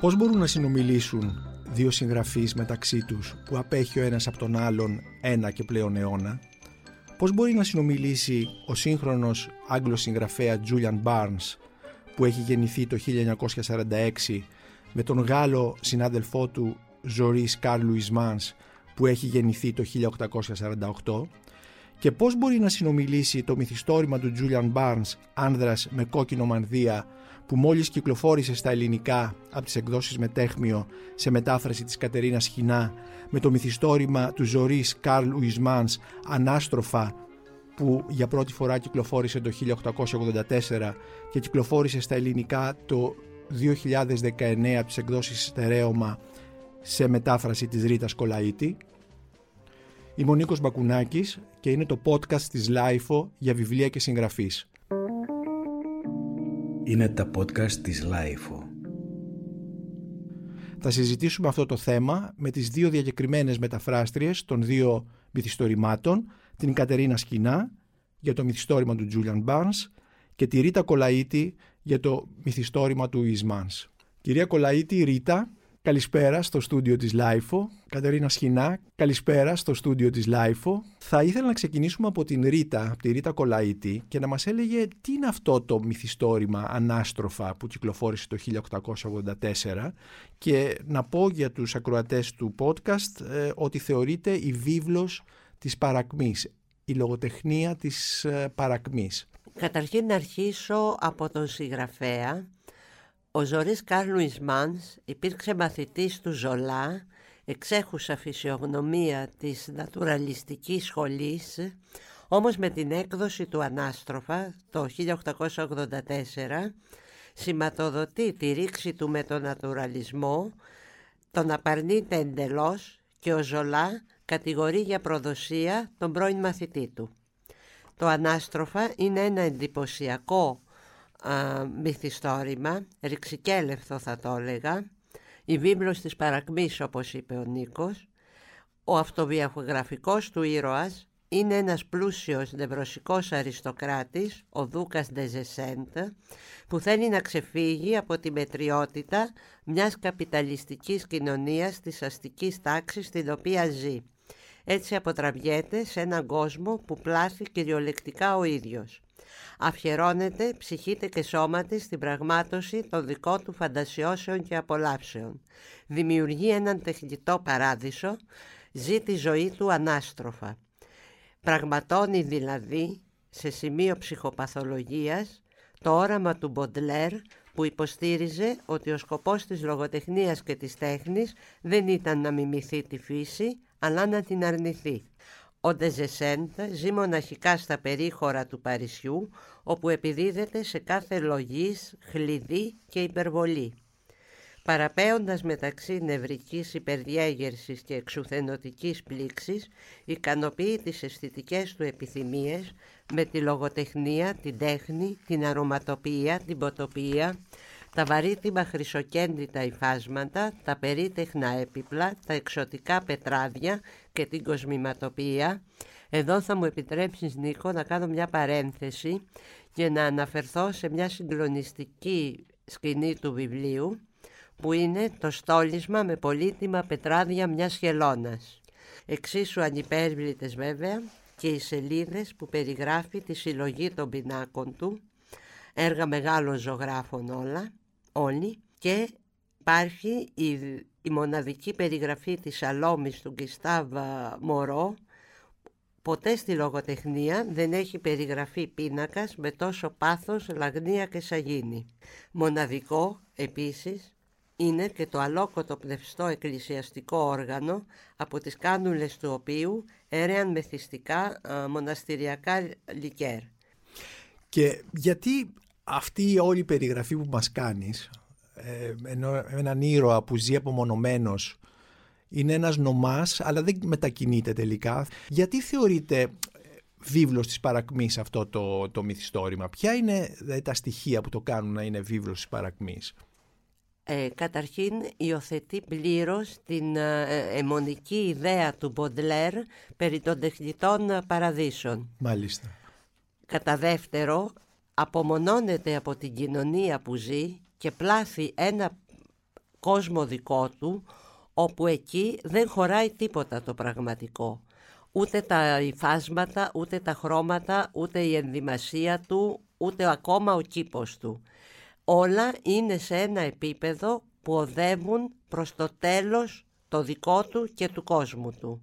Πώς μπορούν να συνομιλήσουν δύο συγγραφείς μεταξύ τους που απέχει ο ένας από τον άλλον ένα και πλέον αιώνα; Πώς μπορεί να συνομιλήσει ο σύγχρονος Άγγλος συγγραφέα Julian Barnes που έχει γεννηθεί το 1946 με τον Γάλλο συνάδελφό του Ζωρίς Καρλ Μάνς που έχει γεννηθεί το 1848 και πώς μπορεί να συνομιλήσει το μυθιστόρημα του Julian Barnes άνδρας με κόκκινο μανδύα που μόλις κυκλοφόρησε στα ελληνικά από τις εκδόσεις Μετέχμιο σε μετάφραση της Κατερίνας Σχινά με το μυθιστόρημα του Ζωρίς Καρλ Ουισμάνς «Ανάστροφα» που για πρώτη φορά κυκλοφόρησε το 1884 και κυκλοφόρησε στα ελληνικά το 2019 από τις εκδόσεις Στερέωμα σε μετάφραση της Ρίτας Κολαΐτη. Είμαι ο Νίκος Μπακουνάκης και είναι το podcast της LiFO για βιβλία και συγγραφείς. Είναι τα podcast της LiFO. Θα συζητήσουμε αυτό το θέμα με τις δύο διακεκριμένες μεταφράστριες των δύο μυθιστορημάτων, την Κατερίνα Σκινά για το μυθιστόρημα του Julian Barnes και τη Ρίτα Κολαΐτη για το μυθιστόρημα του Ουισμάνς. Κυρία Κολαΐτη, Ρίτα, Καλησπέρα στο στούντιο της LiFO. Κατερίνα Σχινά, καλησπέρα στο στούντιο της LiFO. Θα ήθελα να ξεκινήσουμε από την Ρίτα, από τη Ρίτα Κολαΐτη και να μας έλεγε τι είναι αυτό το μυθιστόρημα ανάστροφα που κυκλοφόρησε το 1884 και να πω για τους ακροατές του podcast ε, ότι θεωρείται η βίβλος της παρακμής, η λογοτεχνία της ε, παρακμής. Καταρχήν να αρχίσω από τον συγγραφέα ο Ζωρίς Κάρλου Ισμάνς υπήρξε μαθητής του Ζολά, εξέχουσα φυσιογνωμία της νατουραλιστικής σχολής, όμως με την έκδοση του Ανάστροφα το 1884 σηματοδοτεί τη ρήξη του με τον νατουραλισμό, τον απαρνείται εντελώς και ο Ζολά κατηγορεί για προδοσία τον πρώην μαθητή του. Το Ανάστροφα είναι ένα εντυπωσιακό α, μυθιστόρημα, ρηξικέλευθο θα το έλεγα, η βίβλος της παρακμής όπως είπε ο Νίκος, ο αυτοβιογραφικός του ήρωας είναι ένας πλούσιος νευρωσικός αριστοκράτης, ο Δούκας Ντεζεσέντ, που θέλει να ξεφύγει από τη μετριότητα μιας καπιταλιστικής κοινωνίας της αστικής τάξης στην οποία ζει. Έτσι αποτραβιέται σε έναν κόσμο που πλάθει κυριολεκτικά ο ίδιος αφιερώνεται ψυχήτε και σώματι στην πραγμάτωση των δικών του φαντασιώσεων και απολαύσεων. Δημιουργεί έναν τεχνητό παράδεισο, ζει τη ζωή του ανάστροφα. Πραγματώνει δηλαδή, σε σημείο ψυχοπαθολογίας, το όραμα του Μποντλέρ που υποστήριζε ότι ο σκοπός της λογοτεχνίας και της τέχνης δεν ήταν να μιμηθεί τη φύση, αλλά να την αρνηθεί. Ο Ντεζεσέντ ζει μοναχικά στα περίχωρα του Παρισιού, όπου επιδίδεται σε κάθε λογής, χλειδί και υπερβολή. Παραπέοντας μεταξύ νευρικής υπερδιέγερσης και εξουθενωτικής πλήξης, ικανοποιεί τις αισθητικές του επιθυμίες με τη λογοτεχνία, την τέχνη, την αρωματοποιία, την ποτοπία, τα βαρύτιμα χρυσοκέντητα υφάσματα, τα περίτεχνα έπιπλα, τα εξωτικά πετράδια και την κοσμηματοποιία. Εδώ θα μου επιτρέψεις Νίκο να κάνω μια παρένθεση και να αναφερθώ σε μια συγκλονιστική σκηνή του βιβλίου που είναι το στόλισμα με πολύτιμα πετράδια μιας χελώνας. Εξίσου ανυπέρβλητες βέβαια και οι σελίδες που περιγράφει τη συλλογή των πινάκων του, έργα μεγάλων ζωγράφων όλα, όλοι και υπάρχει η, η μοναδική περιγραφή της Σαλόμης του Γκιστάβα Μωρό Ποτέ στη λογοτεχνία δεν έχει περιγραφεί πίνακας με τόσο πάθος, λαγνία και σαγίνη. Μοναδικό, επίσης, είναι και το αλόκοτο πνευστό εκκλησιαστικό όργανο από τις κάνουλες του οποίου έρεαν μεθυστικά μοναστηριακά λικέρ. Και γιατί αυτή η όλη περιγραφή που μας κάνεις, ε, ενώ έναν ήρωα που ζει απομονωμένος, είναι ένας νομάς αλλά δεν μετακινείται τελικά. Γιατί θεωρείται ε, βίβλος της παρακμής αυτό το, το μυθιστόρημα; Ποια είναι τα στοιχεία που το κάνουν να είναι βίβλος της παρακμής; Ε, καταρχήν υιοθετεί πλήρως την ε, αιμονική ιδέα του Μποντλέρ περί των τεχνητών παραδείσων. Μάλιστα. Κατά δεύτερο, απομονώνεται από την κοινωνία που ζει και πλάθει ένα κόσμο δικό του, όπου εκεί δεν χωράει τίποτα το πραγματικό. Ούτε τα υφάσματα, ούτε τα χρώματα, ούτε η ενδυμασία του, ούτε ακόμα ο κήπος του. Όλα είναι σε ένα επίπεδο που οδεύουν προς το τέλος το δικό του και του κόσμου του.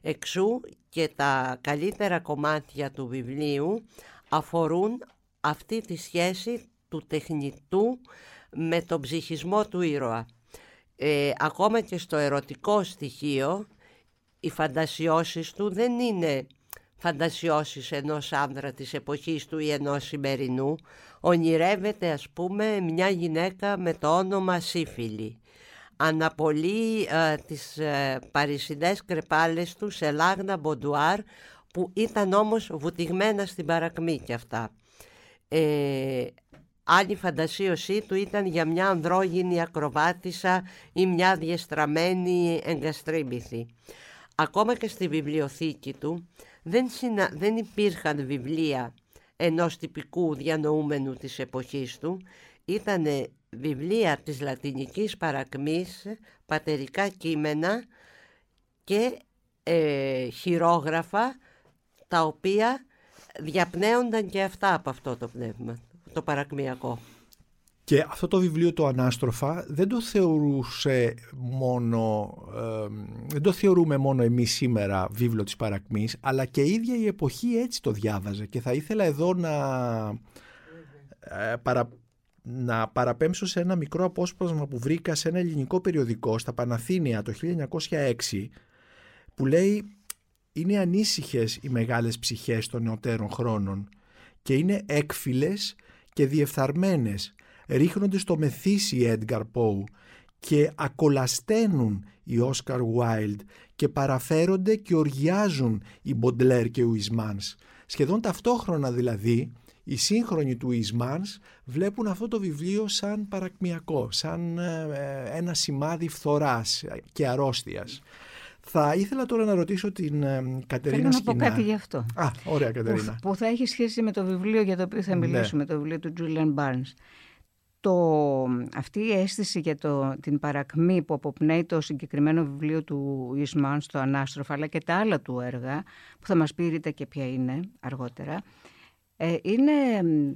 Εξού και τα καλύτερα κομμάτια του βιβλίου αφορούν αυτή τη σχέση του τεχνητού με τον ψυχισμό του ήρωα. Ε, ακόμα και στο ερωτικό στοιχείο οι φαντασιώσεις του δεν είναι φαντασιώσεις ενός άνδρα της εποχής του ή ενός σημερινού. Ονειρεύεται ας πούμε μια γυναίκα με το όνομα Σύφυλη. Αναπολύει ε, τις ε, παρισινές κρεπάλες του σε λάγνα μποντουάρ που ήταν όμως βουτυγμένα στην παρακμή κι αυτά. Ε, άλλη φαντασίωσή του ήταν για μια ανδρόγυνη ακροβάτισσα ή μια διεστραμμένη εγκαστρίμηθη. Ακόμα και στη βιβλιοθήκη του δεν, δεν υπήρχαν βιβλία ενός τυπικού διανοούμενου της εποχής του. Ήταν βιβλία της λατινικής παρακμής, πατερικά κείμενα και ε, χειρόγραφα τα οποία διαπνέονταν και αυτά από αυτό το πνεύμα, το παρακμιακό. Και αυτό το βιβλίο το Ανάστροφα δεν το θεωρούσε μόνο, δεν το θεωρούμε μόνο εμείς σήμερα βίβλο της παρακμής, αλλά και η ίδια η εποχή έτσι το διάβαζε. Και θα ήθελα εδώ να, ε, παρα, να παραπέμψω σε ένα μικρό απόσπασμα που βρήκα σε ένα ελληνικό περιοδικό στα Παναθήνια το 1906, που λέει «Είναι ανήσυχες οι μεγάλες ψυχές των νεωτέρων χρόνων και είναι έκφυλες και διεφθαρμένες ρίχνονται στο μεθύσι οι Edgar Poe και ακολασταίνουν οι Όσκαρ Wilde και παραφέρονται και οργιάζουν οι Μποντλέρ και ο Ισμάνς. Σχεδόν ταυτόχρονα δηλαδή οι σύγχρονοι του Ισμάνς βλέπουν αυτό το βιβλίο σαν παρακμιακό, σαν ε, ένα σημάδι φθοράς και αρρώστιας. Θα ήθελα τώρα να ρωτήσω την ε, Κατερίνα Θέλω να πω κάτι γι' αυτό. Α, ωραία Κατερίνα. Που, θα έχει σχέση με το βιβλίο για το οποίο θα ναι. μιλήσουμε, το βιβλίο του Julian Barnes το, αυτή η αίσθηση για το, την παρακμή που αποπνέει το συγκεκριμένο βιβλίο του Ισμάν στο Ανάστροφα αλλά και τα άλλα του έργα που θα μας πει και ποια είναι αργότερα ε, είναι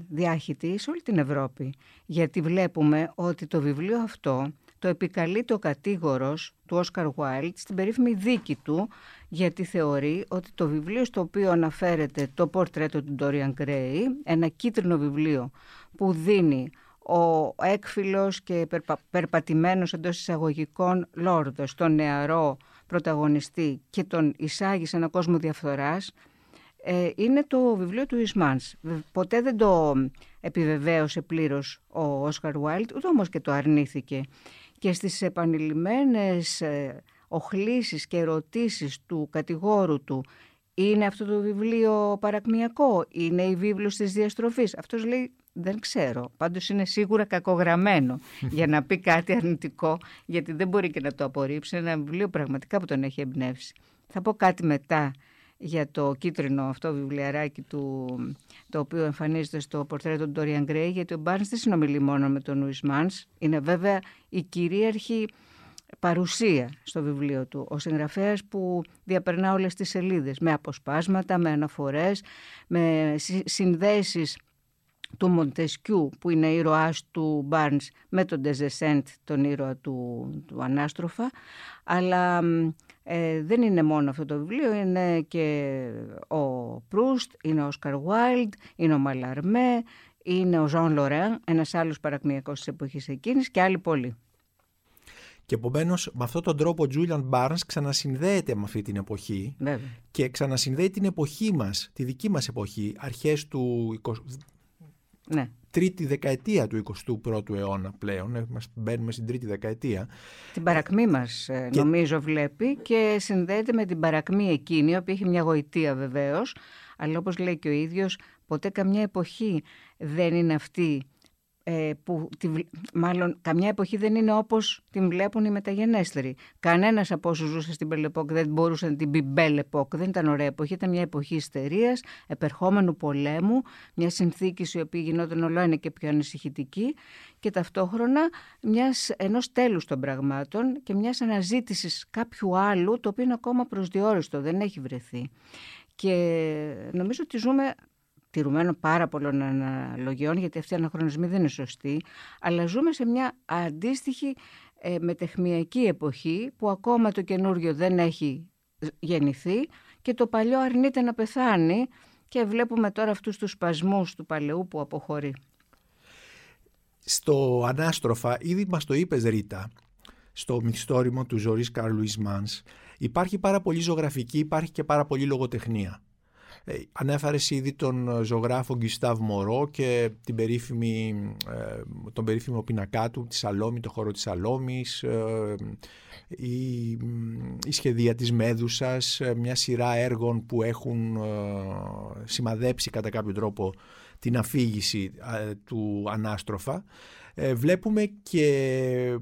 διάχυτη σε όλη την Ευρώπη γιατί βλέπουμε ότι το βιβλίο αυτό το επικαλεί το κατήγορος του Όσκαρ Βάιλτ στην περίφημη δίκη του γιατί θεωρεί ότι το βιβλίο στο οποίο αναφέρεται το πορτρέτο του Ντόριαν Γκρέι, ένα κίτρινο βιβλίο που δίνει ο έκφυλος και περπα, περπατημένος εντός εισαγωγικών λόρδος, τον νεαρό πρωταγωνιστή και τον εισάγει σε έναν κόσμο διαφθοράς, ε, είναι το βιβλίο του Ισμάνς. Ποτέ δεν το επιβεβαίωσε πλήρως ο Όσκαρ Βάιλτ, ούτε όμως και το αρνήθηκε. Και στις επανειλημμένες ε, οχλήσεις και ερωτήσεις του κατηγόρου του είναι αυτό το βιβλίο παρακμιακό, είναι η βίβλος της διαστροφής; Αυτός λέει δεν ξέρω. Πάντως είναι σίγουρα κακογραμμένο για να πει κάτι αρνητικό, γιατί δεν μπορεί και να το απορρίψει. Είναι ένα βιβλίο πραγματικά που τον έχει εμπνεύσει. Θα πω κάτι μετά για το κίτρινο αυτό βιβλιαράκι του, το οποίο εμφανίζεται στο πορτρέτο του Dorian Gray, γιατί ο Μπάρνς δεν συνομιλεί μόνο με τον Ουισμάνς. Είναι βέβαια η κυρίαρχη παρουσία στο βιβλίο του. Ο συγγραφέας που διαπερνά όλες τις σελίδες με αποσπάσματα, με αναφορές, με συνδέσεις του Μοντεσκιού που είναι ήρωάς του Μπάρνς με τον Ντεζεσέντ τον ήρωα του, του Ανάστροφα αλλά ε, δεν είναι μόνο αυτό το βιβλίο είναι και ο Προύστ, είναι ο Όσκαρ Βάιλντ, είναι ο Μαλαρμέ είναι ο Ζων Λορέν, ένας άλλος παρακμιακός της εποχής εκείνης και άλλοι πολλοί. Και επομένως, με αυτόν τον τρόπο, ο Τζούλιαν Μπάρνς ξανασυνδέεται με αυτή την εποχή Βέβαια. και ξανασυνδέει την εποχή μας, τη δική μας εποχή, αρχές του ναι. Τρίτη δεκαετία του 21ου αιώνα πλέον, ε, μας μπαίνουμε στην τρίτη δεκαετία. Την παρακμή μας ε, νομίζω βλέπει και συνδέεται με την παρακμή εκείνη, η οποία έχει μια γοητεία βεβαίως, αλλά όπως λέει και ο ίδιος, ποτέ καμιά εποχή δεν είναι αυτή ε, που μάλλον καμιά εποχή δεν είναι όπως την βλέπουν οι μεταγενέστεροι. Κανένας από όσους ζούσε στην Πελεπόκ δεν μπορούσε να την πει Μπελεπόκ. Δεν ήταν ωραία εποχή, ήταν μια εποχή ιστερίας, επερχόμενου πολέμου, μια συνθήκη η οποία γινόταν όλο ένα και πιο ανησυχητική και ταυτόχρονα μιας, ενός τέλους των πραγμάτων και μιας αναζήτησης κάποιου άλλου το οποίο είναι ακόμα προσδιορίστο, δεν έχει βρεθεί. Και νομίζω ότι ζούμε τηρουμένο πάρα πολλών αναλογιών, γιατί αυτοί οι αναχρονισμοί δεν είναι σωστοί, αλλά ζούμε σε μια αντίστοιχη ε, μετεχμιακή εποχή που ακόμα το καινούριο δεν έχει γεννηθεί και το παλιό αρνείται να πεθάνει και βλέπουμε τώρα αυτούς τους σπασμούς του παλαιού που αποχωρεί. Στο Ανάστροφα, ήδη μας το είπες Ρίτα, στο μυθιστόρημα του Ζωής Καρλου Ισμάνς, υπάρχει πάρα πολύ ζωγραφική, υπάρχει και πάρα πολύ λογοτεχνία. Ε, ανέφερες ήδη τον ε, ζωγράφο Γκιστάβ Μωρό και την περίφημη, ε, τον περίφημο πινακά του, τη Σαλόμη, το χώρο της Σαλόμης, η, η σχεδία της Μέδουσας, μια σειρά έργων που έχουν σημαδέψει κατά κάποιο τρόπο την αφήγηση του Ανάστροφα. Βλέπουμε και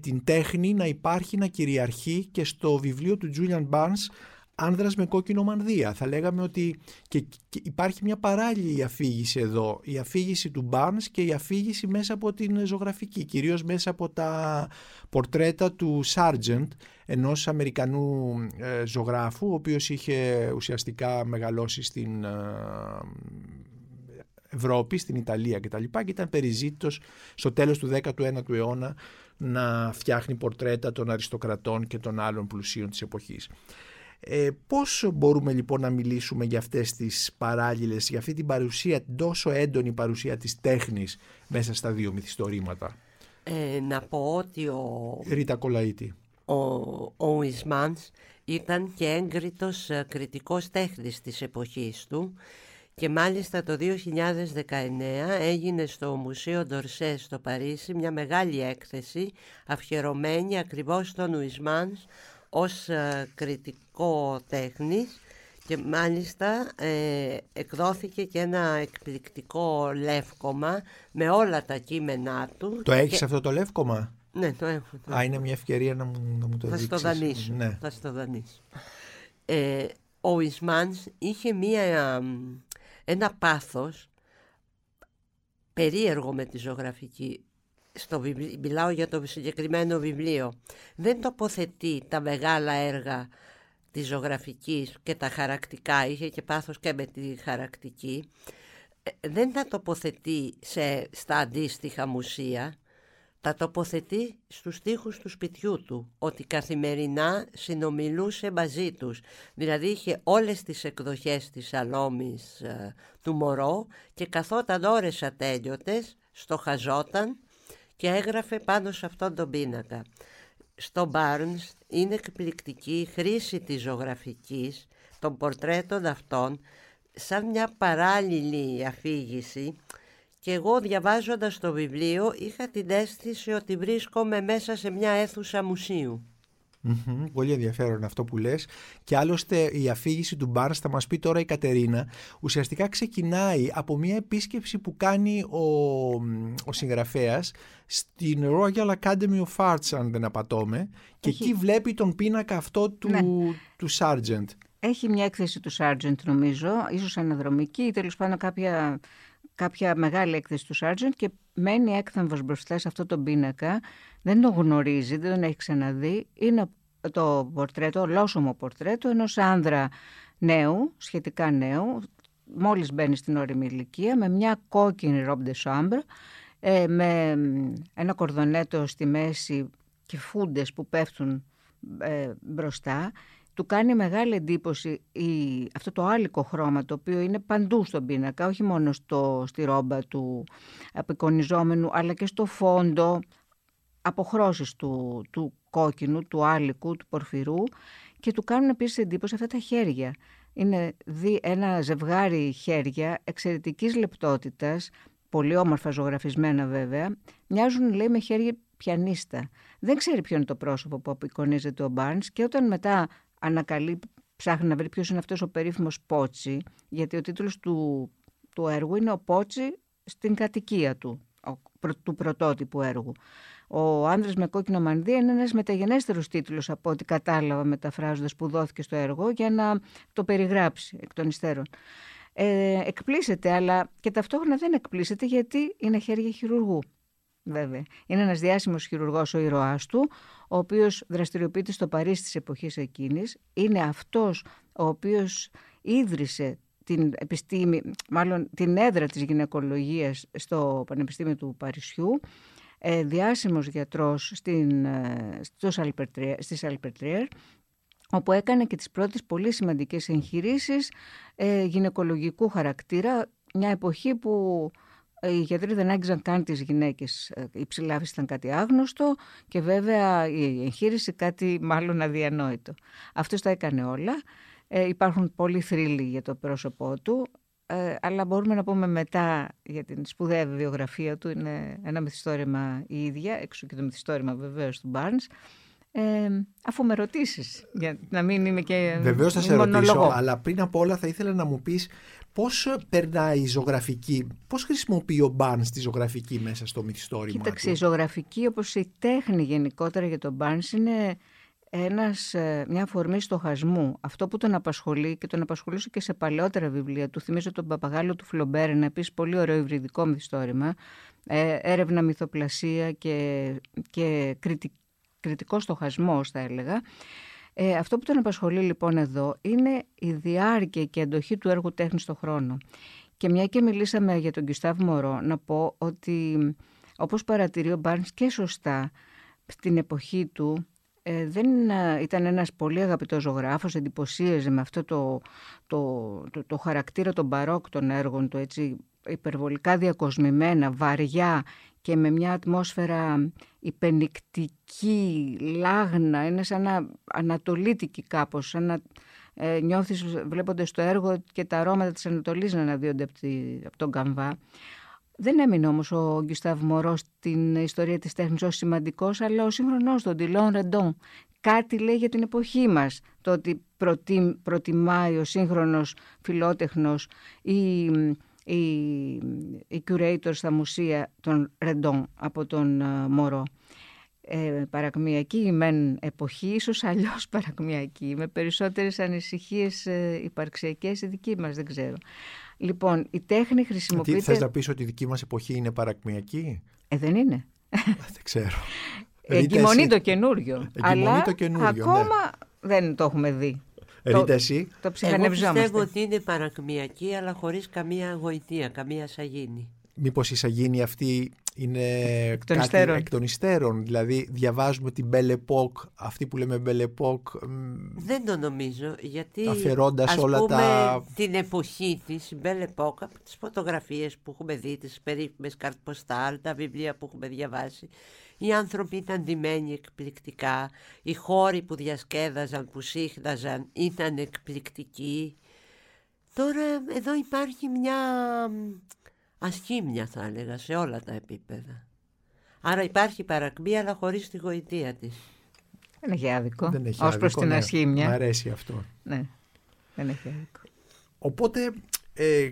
την τέχνη να υπάρχει, να κυριαρχεί και στο βιβλίο του Julian Barnes άνδρας με κόκκινο μανδύα. Θα λέγαμε ότι και, υπάρχει μια παράλληλη αφήγηση εδώ. Η αφήγηση του Barnes και η αφήγηση μέσα από την ζωγραφική. Κυρίως μέσα από τα πορτρέτα του Sargent, ενός Αμερικανού ε, ζωγράφου, ο οποίος είχε ουσιαστικά μεγαλώσει στην... Ε, Ευρώπη, στην Ιταλία κτλ. Και, και ήταν περιζήτητος στο τέλος του 19ου αιώνα να φτιάχνει πορτρέτα των αριστοκρατών και των άλλων πλουσίων της εποχής. Ε, πώς μπορούμε λοιπόν να μιλήσουμε για αυτές τις παράλληλες, για αυτή την παρουσία, τόσο έντονη παρουσία της τέχνης μέσα στα δύο μυθιστορήματα; Ε, να πω ότι ο... Ρίτα Κολαΐτη. Ο, ο Ισμάνς ήταν και έγκριτος ε, κριτικός τέχνης της εποχής του και μάλιστα το 2019 έγινε στο Μουσείο Ντορσές στο Παρίσι μια μεγάλη έκθεση αφιερωμένη ακριβώς στον Ουισμάνς ως ε, κριτικό τέχνης και μάλιστα ε, εκδόθηκε και ένα εκπληκτικό λεύκομα με όλα τα κείμενά του. Το έχεις αυτό το λεύκομα; Ναι, το έχω. Α, είναι μια ευκαιρία να μου, να μου το θα δείξεις. Στο δανείσω, ναι. Θα στο δανείσω. Ε, ο Ισμάνς είχε μια, ένα πάθος περίεργο με τη ζωγραφική στο μιλάω για το συγκεκριμένο βιβλίο, δεν τοποθετεί τα μεγάλα έργα της ζωγραφικής και τα χαρακτικά, είχε και πάθος και με τη χαρακτική, ε, δεν τα τοποθετεί σε, στα αντίστοιχα μουσεία, τα τοποθετεί στους τοίχους του σπιτιού του, ότι καθημερινά συνομιλούσε μαζί τους. Δηλαδή είχε όλες τις εκδοχές της Σαλόμης ε, του Μωρό και καθόταν ώρες ατέλειωτες, στοχαζόταν και έγραφε πάνω σε αυτόν τον πίνακα. Στο Barnes είναι εκπληκτική η χρήση της ζωγραφικής των πορτρέτων αυτών σαν μια παράλληλη αφήγηση και εγώ διαβάζοντας το βιβλίο είχα την αίσθηση ότι βρίσκομαι μέσα σε μια αίθουσα μουσείου πολύ ενδιαφέρον αυτό που λες και άλλωστε η αφήγηση του Μπάρνς θα μας πει τώρα η Κατερίνα ουσιαστικά ξεκινάει από μια επίσκεψη που κάνει ο, ο συγγραφέας στην Royal Academy of Arts αν δεν απατώμε και εκεί βλέπει τον πίνακα αυτό του, ναι. του Sargent. Έχει μια έκθεση του Sargent νομίζω, ίσως αναδρομική ή τέλος πάντων κάποια, κάποια μεγάλη έκθεση του Sargent και μένει έκθαμβος μπροστά σε αυτό τον πίνακα, δεν το γνωρίζει, δεν τον έχει ξαναδεί. Είναι το πορτρέτο, ολόσωμο πορτρέτο ενός άνδρα νέου, σχετικά νέου, μόλις μπαίνει στην όρημη ηλικία, με μια κόκκινη robe de chambre, ε, με ένα κορδονέτο στη μέση και φούντες που πέφτουν ε, μπροστά. Του κάνει μεγάλη εντύπωση η, αυτό το άλικο χρώμα το οποίο είναι παντού στον πίνακα, όχι μόνο στο, στη ρόμπα του απεικονιζόμενου, αλλά και στο φόντο αποχρώσεις του, του κόκκινου, του άλικου, του πορφυρού και του κάνουν επίσης εντύπωση αυτά τα χέρια. Είναι δι, ένα ζευγάρι χέρια εξαιρετικής λεπτότητας, πολύ όμορφα ζωγραφισμένα βέβαια, μοιάζουν λέει με χέρια πιανίστα. Δεν ξέρει ποιο είναι το πρόσωπο που απεικονίζεται ο Μπάρνς και όταν μετά ανακαλεί, ψάχνει να βρει ποιος είναι αυτός ο περίφημος Πότσι, γιατί ο τίτλος του, του έργου είναι ο Πότσι στην κατοικία του, του πρωτότυπου έργου. Ο άντρα με κόκκινο μανδύα είναι ένας μεταγενέστερος τίτλος από ό,τι κατάλαβα μεταφράζοντας που δόθηκε στο έργο για να το περιγράψει εκ των υστέρων. Ε, εκπλήσεται, αλλά και ταυτόχρονα δεν εκπλήσεται γιατί είναι χέρια χειρουργού. Βέβαια. Είναι ένας διάσημος χειρουργός ο ήρωάς του, ο οποίος δραστηριοποιείται στο Παρίσι της εποχής εκείνης. Είναι αυτός ο οποίος ίδρυσε την επιστήμη, μάλλον την έδρα της γυναικολογίας στο Πανεπιστήμιο του Παρισιού, ε, διάσημος γιατρός στην, ε, στις Αλπερτριέρ, όπου έκανε και τις πρώτες πολύ σημαντικές εγχειρήσεις ε, γυναικολογικού χαρακτήρα, μια εποχή που οι γιατροί δεν άγγιζαν καν τις γυναίκες. Ε, η ψηλάφιση ήταν κάτι άγνωστο και βέβαια η εγχείρηση κάτι μάλλον αδιανόητο. Αυτός τα έκανε όλα. Ε, υπάρχουν πολλοί θρύλοι για το πρόσωπό του, ε, αλλά μπορούμε να πούμε μετά για την σπουδαία βιογραφία του. Είναι ένα μυθιστόρημα η ίδια, έξω και το μυθιστόρημα βεβαίως του Barnes. Ε, αφού με ρωτήσεις, για να μην είμαι και. Βεβαίως θα σε ρωτήσω, αλλά πριν από όλα θα ήθελα να μου πεις πώς περνάει η ζωγραφική, πώς χρησιμοποιεί ο Μπάν τη ζωγραφική μέσα στο μυθιστόρημα. Κοίταξε, η ζωγραφική, όπως η τέχνη γενικότερα για τον Μπάν, είναι ένας, ε, μια αφορμή στοχασμού. Αυτό που τον απασχολεί και τον απασχολούσε και σε παλαιότερα βιβλία του. Θυμίζω τον Παπαγάλο του Φλομπέρ, ένα επίσης πολύ ωραίο υβριδικό μυθιστόρημα. Ε, έρευνα μυθοπλασία και, και κριτική κριτικός στοχασμός θα έλεγα. Ε, αυτό που τον απασχολεί λοιπόν εδώ είναι η διάρκεια και η αντοχή του έργου τέχνης στον χρόνο. Και μια και μιλήσαμε για τον Γκιστάβ Μωρό, να πω ότι όπως παρατηρεί ο Μπάρνς και σωστά στην εποχή του ε, δεν ε, ήταν ένας πολύ αγαπητός ζωγράφος, εντυπωσίαζε με αυτό το, το, το, το χαρακτήρα των μπαρόκ των έργων του, έτσι υπερβολικά διακοσμημένα, βαριά και με μια ατμόσφαιρα υπενικτική, λάγνα, είναι σαν να ανατολίτικη κάπως, σαν να ε, νιώθεις βλέποντας το έργο και τα αρώματα της Ανατολής να αναδύονται από, από τον καμβά. Δεν έμεινε όμως ο Γκιστάβ Μωρός στην ιστορία της τέχνης ως σημαντικός, αλλά ο σύγχρονός του, ο Ντιλόν Ρεντόν. Κάτι λέει για την εποχή μας, το ότι προτιμάει ο σύγχρονος φιλότεχνος ή η, η curator στα μουσεία των Ρεντόν από τον uh, Μωρό. Ε, παρακμιακή μεν εποχή, ίσως αλλιώς παρακμιακή, με περισσότερες ανησυχίες ε, υπαρξιακές η δική μας, δεν ξέρω. Λοιπόν, η τέχνη χρησιμοποιείται... Τι θες να πεις ότι η δική μας εποχή είναι παρακμιακή; Ε, δεν είναι. δεν ξέρω. Εγκυμονεί το καινούριο. αλλά το καινούριο, ναι. ακόμα δεν το έχουμε δει. Ρίτα εσύ. Το Εγώ πιστεύω ότι είναι παρακμιακή αλλά χωρίς καμία γοητεία, καμία σαγίνη. Μήπως η σαγίνη αυτή είναι εκ των, κάτι υστέρων. εκ των υστέρων. Δηλαδή διαβάζουμε την Belle Époque, αυτή που λέμε Belle Époque. Δεν το νομίζω, γιατί αφαιρώντας όλα πούμε, τα... την εποχή της, η Belle Époque, από τις φωτογραφίες που έχουμε δει, τις περίφημες καρτποστάλ, τα βιβλία που έχουμε διαβάσει, οι άνθρωποι ήταν ντυμένοι εκπληκτικά, οι χώροι που διασκέδαζαν, που σύχναζαν ήταν εκπληκτικοί. Τώρα εδώ υπάρχει μια ασχήμια θα έλεγα σε όλα τα επίπεδα. Άρα υπάρχει παρακμή αλλά χωρίς τη γοητεία της. Δεν έχει άδικο. Δεν έχει Ως προς την ναι. ασχήμια. Μ' αρέσει αυτό. Ναι, δεν έχει άδικο. Οπότε ε,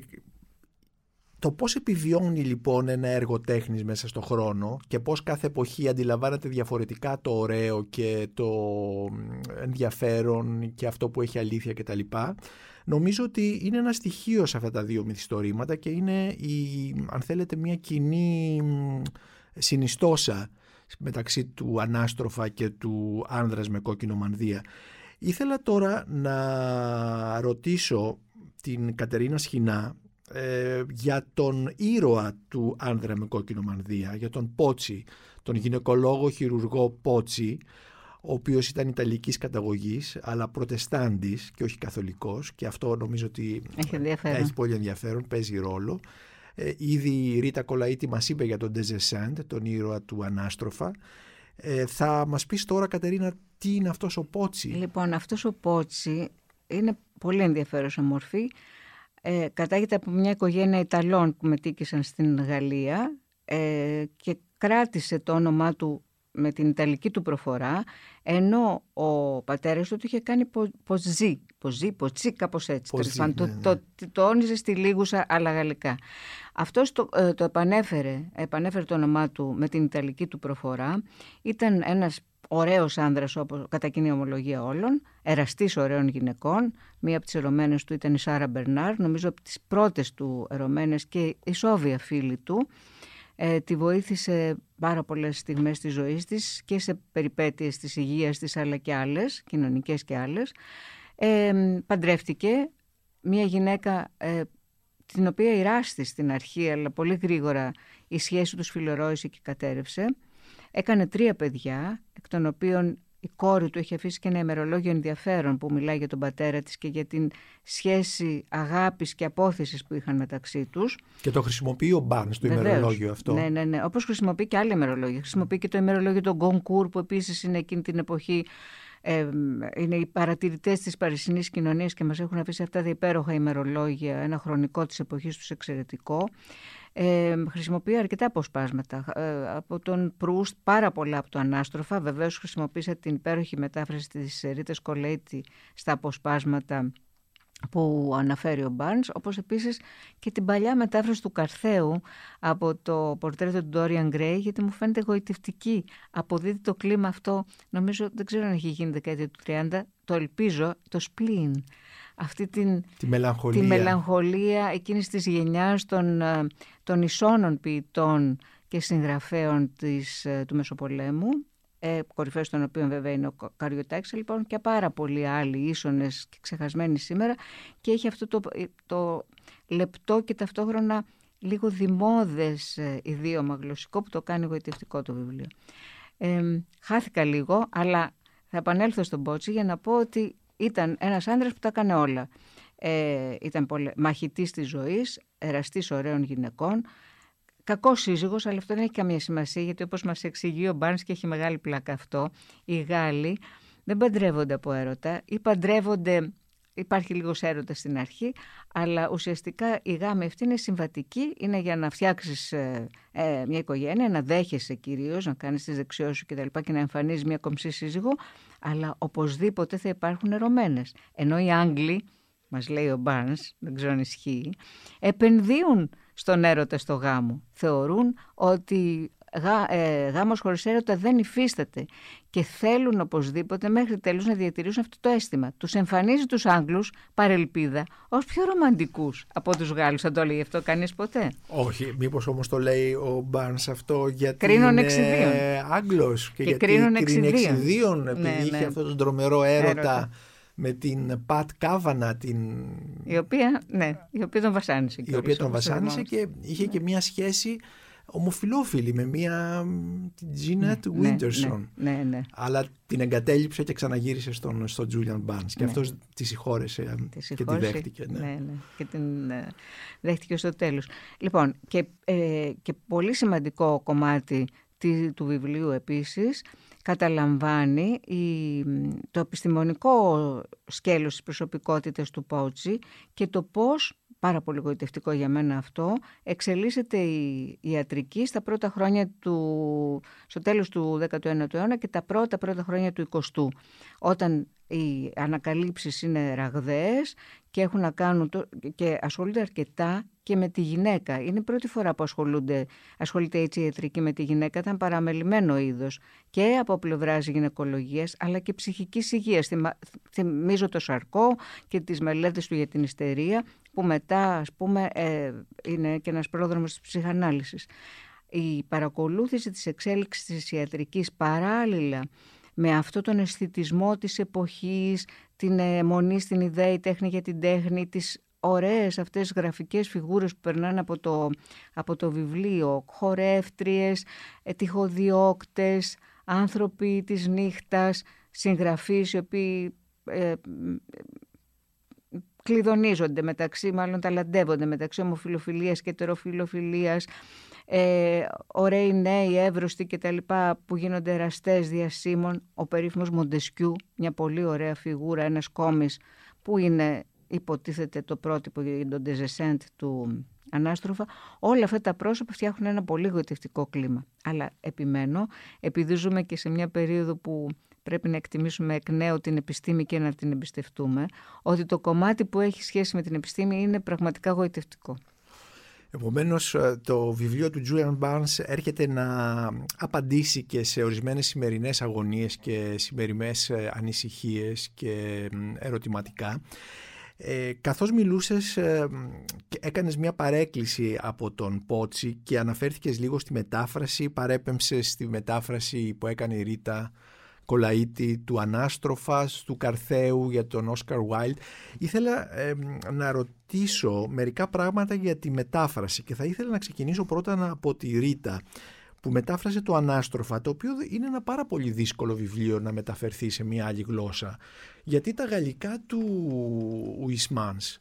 το πώς επιβιώνει λοιπόν ένα έργο τέχνης μέσα στο χρόνο και πώς κάθε εποχή αντιλαμβάνεται διαφορετικά το ωραίο και το ενδιαφέρον και αυτό που έχει αλήθεια κτλ. Νομίζω ότι είναι ένα στοιχείο σε αυτά τα δύο μυθιστορήματα και είναι η, αν θέλετε μια κοινή συνιστόσα μεταξύ του Ανάστροφα και του Άνδρας με κόκκινο μανδύα. Ήθελα τώρα να ρωτήσω την Κατερίνα Σχοινά ε, για τον ήρωα του άνδρα με κόκκινο μανδύα, για τον Πότσι, τον γυναικολόγο χειρουργό Πότσι, ο οποίος ήταν Ιταλικής καταγωγής, αλλά προτεστάντης και όχι καθολικός και αυτό νομίζω ότι έχει, πολύ ενδιαφέρον, παίζει ρόλο. Ε, ήδη η Ρίτα Κολαΐτη μας είπε για τον Ντεζεσέντ, τον ήρωα του Ανάστροφα. Ε, θα μας πεις τώρα Κατερίνα τι είναι αυτός ο Πότσι; Λοιπόν αυτός ο Πότσι είναι πολύ ενδιαφέρουσα μορφή ε, κατάγεται από μια οικογένεια Ιταλών που μετήκησαν στην Γαλλία ε, και κράτησε το όνομά του με την Ιταλική του προφορά, ενώ ο πατέρας του είχε κάνει ποζί, ποζί, ποτσί, κάπως έτσι. Ποζί, ναι, το, ναι. το, το, το όνιζε στη λίγουσα αλλά γαλλικά. Αυτός το, ε, το επανέφερε, επανέφερε το όνομά του με την Ιταλική του προφορά. Ήταν ένας ωραίος άνδρας όπως κατά κοινή ομολογία όλων, εραστής ωραίων γυναικών. Μία από τις ερωμένες του ήταν η Σάρα Μπερνάρ, νομίζω από τις πρώτες του ερωμένες και η Σόβια φίλη του. Ε, τη βοήθησε πάρα πολλές στιγμές της ζωής της και σε περιπέτειες της υγείας της αλλά και άλλες, κοινωνικές και άλλες. Ε, παντρεύτηκε μια γυναίκα ε, την οποία ηράστη στην αρχή αλλά πολύ γρήγορα η σχέση τους φιλορόησε και κατέρευσε. Έκανε τρία παιδιά, εκ των οποίων η κόρη του έχει αφήσει και ένα ημερολόγιο ενδιαφέρον που μιλάει για τον πατέρα της και για την σχέση αγάπης και απόθεσης που είχαν μεταξύ τους. Και το χρησιμοποιεί ο Μπάρνς το ημερολόγιο αυτό. Ναι, ναι, ναι. Όπως χρησιμοποιεί και άλλα ημερολόγια. Χρησιμοποιεί και το ημερολόγιο των Γκονκούρ που επίσης είναι εκείνη την εποχή ε, είναι οι παρατηρητές της παρισινής κοινωνίας και μας έχουν αφήσει αυτά τα υπέροχα ημερολόγια, ένα χρονικό της εποχής τους εξαιρετικό ε, χρησιμοποιεί αρκετά αποσπάσματα. Ε, από τον Προύστ, πάρα πολλά από το Ανάστροφα. Βεβαίως χρησιμοποίησα την υπέροχη μετάφραση της Ρίτα Κολέτη στα αποσπάσματα που αναφέρει ο Μπάρνς, όπως επίσης και την παλιά μετάφραση του Καρθέου από το πορτρέτο του Dorian Gray, γιατί μου φαίνεται εγωιτευτική. Αποδίδει το κλίμα αυτό, νομίζω, δεν ξέρω αν έχει γίνει δεκαετία του 30, το ελπίζω, το spleen αυτή την, τη μελαγχολία, τη μελαγχολία εκείνης της γενιάς των, ε, των ισόνων ποιητών και συγγραφέων της, ε, του Μεσοπολέμου ε, κορυφαίος των οποίων βέβαια είναι ο Καριωτάκης λοιπόν και πάρα πολλοί άλλοι ίσονες και ξεχασμένοι σήμερα και έχει αυτό το, ε, το λεπτό και ταυτόχρονα λίγο δημόδες ιδίωμα γλωσσικό που το κάνει γοητευτικό το βιβλίο. Ε, χάθηκα λίγο αλλά θα επανέλθω στον Πότσι για να πω ότι ήταν ένας άντρας που τα έκανε όλα. Ε, ήταν πολε... μαχητής της ζωής, εραστής ωραίων γυναικών, κακός σύζυγος, αλλά αυτό δεν έχει καμία σημασία, γιατί όπως μας εξηγεί ο Μπάρνς και έχει μεγάλη πλάκα αυτό, οι Γάλλοι δεν παντρεύονται από έρωτα ή παντρεύονται Υπάρχει λίγος έρωτας στην αρχή, αλλά ουσιαστικά η γάμη αυτή είναι συμβατική, είναι για να φτιάξεις ε, ε, μια οικογένεια, να δέχεσαι κυρίως, να κάνεις τις δεξιώσεις σου κτλ. Και, και να εμφανίζεις μια κομψή σύζυγο, αλλά οπωσδήποτε θα υπάρχουν ερωμένες. Ενώ οι Άγγλοι, μας λέει ο Μπάρν, δεν ξέρω αν ισχύει, επενδύουν στον έρωτα στο γάμο. Θεωρούν ότι γά, ε, γάμος χωρίς έρωτα δεν υφίσταται και θέλουν οπωσδήποτε μέχρι τέλους να διατηρήσουν αυτό το αίσθημα. Τους εμφανίζει τους Άγγλους, παρελπίδα, ως πιο ρομαντικούς από τους Γάλλους. Θα το έλεγε αυτό κανείς ποτέ; Όχι, μήπως όμως το λέει ο Μπάρνς αυτό γιατί κρίνουν είναι εξιδίων. Άγγλος και, Και γιατί κρίνουν κρίνει εξιδίων. εξιδίων επειδή Ναι, είχε ναι. αυτό τον τρομερό έρωτα, Έρωτα. με την Πατ Κάβανα την... Η οποία, ναι, η οποία τον βασάνισε. η κιόλας, οποία τον όπως βασάνισε θυμάμαι. και είχε και μια σχέση ομοφιλόφιλη με μια μ, την Τζίνετ Ναι, Βίντερσον. Ναι, ναι, ναι. Αλλά την εγκατέλειψε και ξαναγύρισε στον, στον Τζούλιαν Μπάρνς και Ναι. αυτός τη συγχώρεσε Τη και τη συγχώρησε. δέχτηκε. Ναι. Ναι, ναι. Και την ε, δέχτηκε στο τέλος. Λοιπόν, και, ε, και πολύ σημαντικό κομμάτι τη- του βιβλίου επίσης καταλαμβάνει η, το επιστημονικό σκέλος της προσωπικότητας του Πότσι και το πώς, πάρα πολύ γοητευτικό για μένα αυτό, εξελίσσεται η ιατρική στα πρώτα χρόνια του, στο τέλος του 19ου αιώνα και τα πρώτα πρώτα χρόνια του 20ου, όταν οι ανακαλύψεις είναι ραγδαίες και έχουν να κάνουν το, και ασχολούνται αρκετά και με τη γυναίκα. Είναι η πρώτη φορά που ασχολούνται, ασχολείται έτσι η ιατρική με τη γυναίκα. Ήταν παραμελημένο είδος και από πλευράς γυναικολογίας αλλά και ψυχικής υγείας. Θυμα- Θυμίζω το Σαρκό και τις μελέτες του για την ιστερία που μετά ας πούμε ε, είναι και ένας πρόδρομος της ψυχανάλυσης. Η παρακολούθηση της εξέλιξης της ιατρικής παράλληλα με αυτό τον αισθητισμό της εποχής, την αιμονή στην ιδέα, η τέχνη για την τέχνη, τις ωραίες αυτές γραφικές φιγούρες που περνάνε από το, από το βιβλίο, χορεύτριες, ε, τυχοδιώκτες, άνθρωποι της νύχτας, συγγραφείς οι οποίοι ε, κλειδονίζονται μεταξύ, μάλλον ταλαντεύονται μεταξύ ομοφιλοφιλίας και ετεροφιλοφιλίας, ε, ωραίοι νέοι, εύρωστοι και τα λοιπά που γίνονται εραστές διασύμων. Ο περίφημος Μοντεσκιού, μια πολύ ωραία φιγούρα, ένας κόμις που είναι υποτίθεται το πρότυπο για τον Ντεζεσέντ του ανάστροφα, όλα αυτά τα πρόσωπα φτιάχνουν ένα πολύ γοητευτικό κλίμα. Αλλά επιμένω, επειδή ζούμε και σε μια περίοδο που πρέπει να εκτιμήσουμε εκ νέου την επιστήμη και να την εμπιστευτούμε, ότι το κομμάτι που έχει σχέση με την επιστήμη είναι πραγματικά γοητευτικό. Επομένως ε, το βιβλίο του Julian Barnes έρχεται να απαντήσει και σε ορισμένες σημερινές αγωνίες και σημερινές ε, ανησυχίες και ερωτηματικά. Ε, καθώς μιλούσες ε, έκανες μια παρέκκληση από τον Πότσι και αναφέρθηκες λίγο στη μετάφραση, παρέπεμψες στη μετάφραση που έκανε η Ρίτα Κολαΐτη, του Ανάστροφας, του Καρθέου για τον Όσκαρ Βάιλτ. Ήθελα να ρωτήσω μερικά πράγματα για τη μετάφραση και θα ήθελα να ξεκινήσω πρώτα από τη Ρίτα που μετάφρασε το Ανάστροφα, το οποίο είναι ένα πάρα πολύ δύσκολο βιβλίο να μεταφερθεί σε μια άλλη γλώσσα. Γιατί τα γαλλικά του Ουισμάνς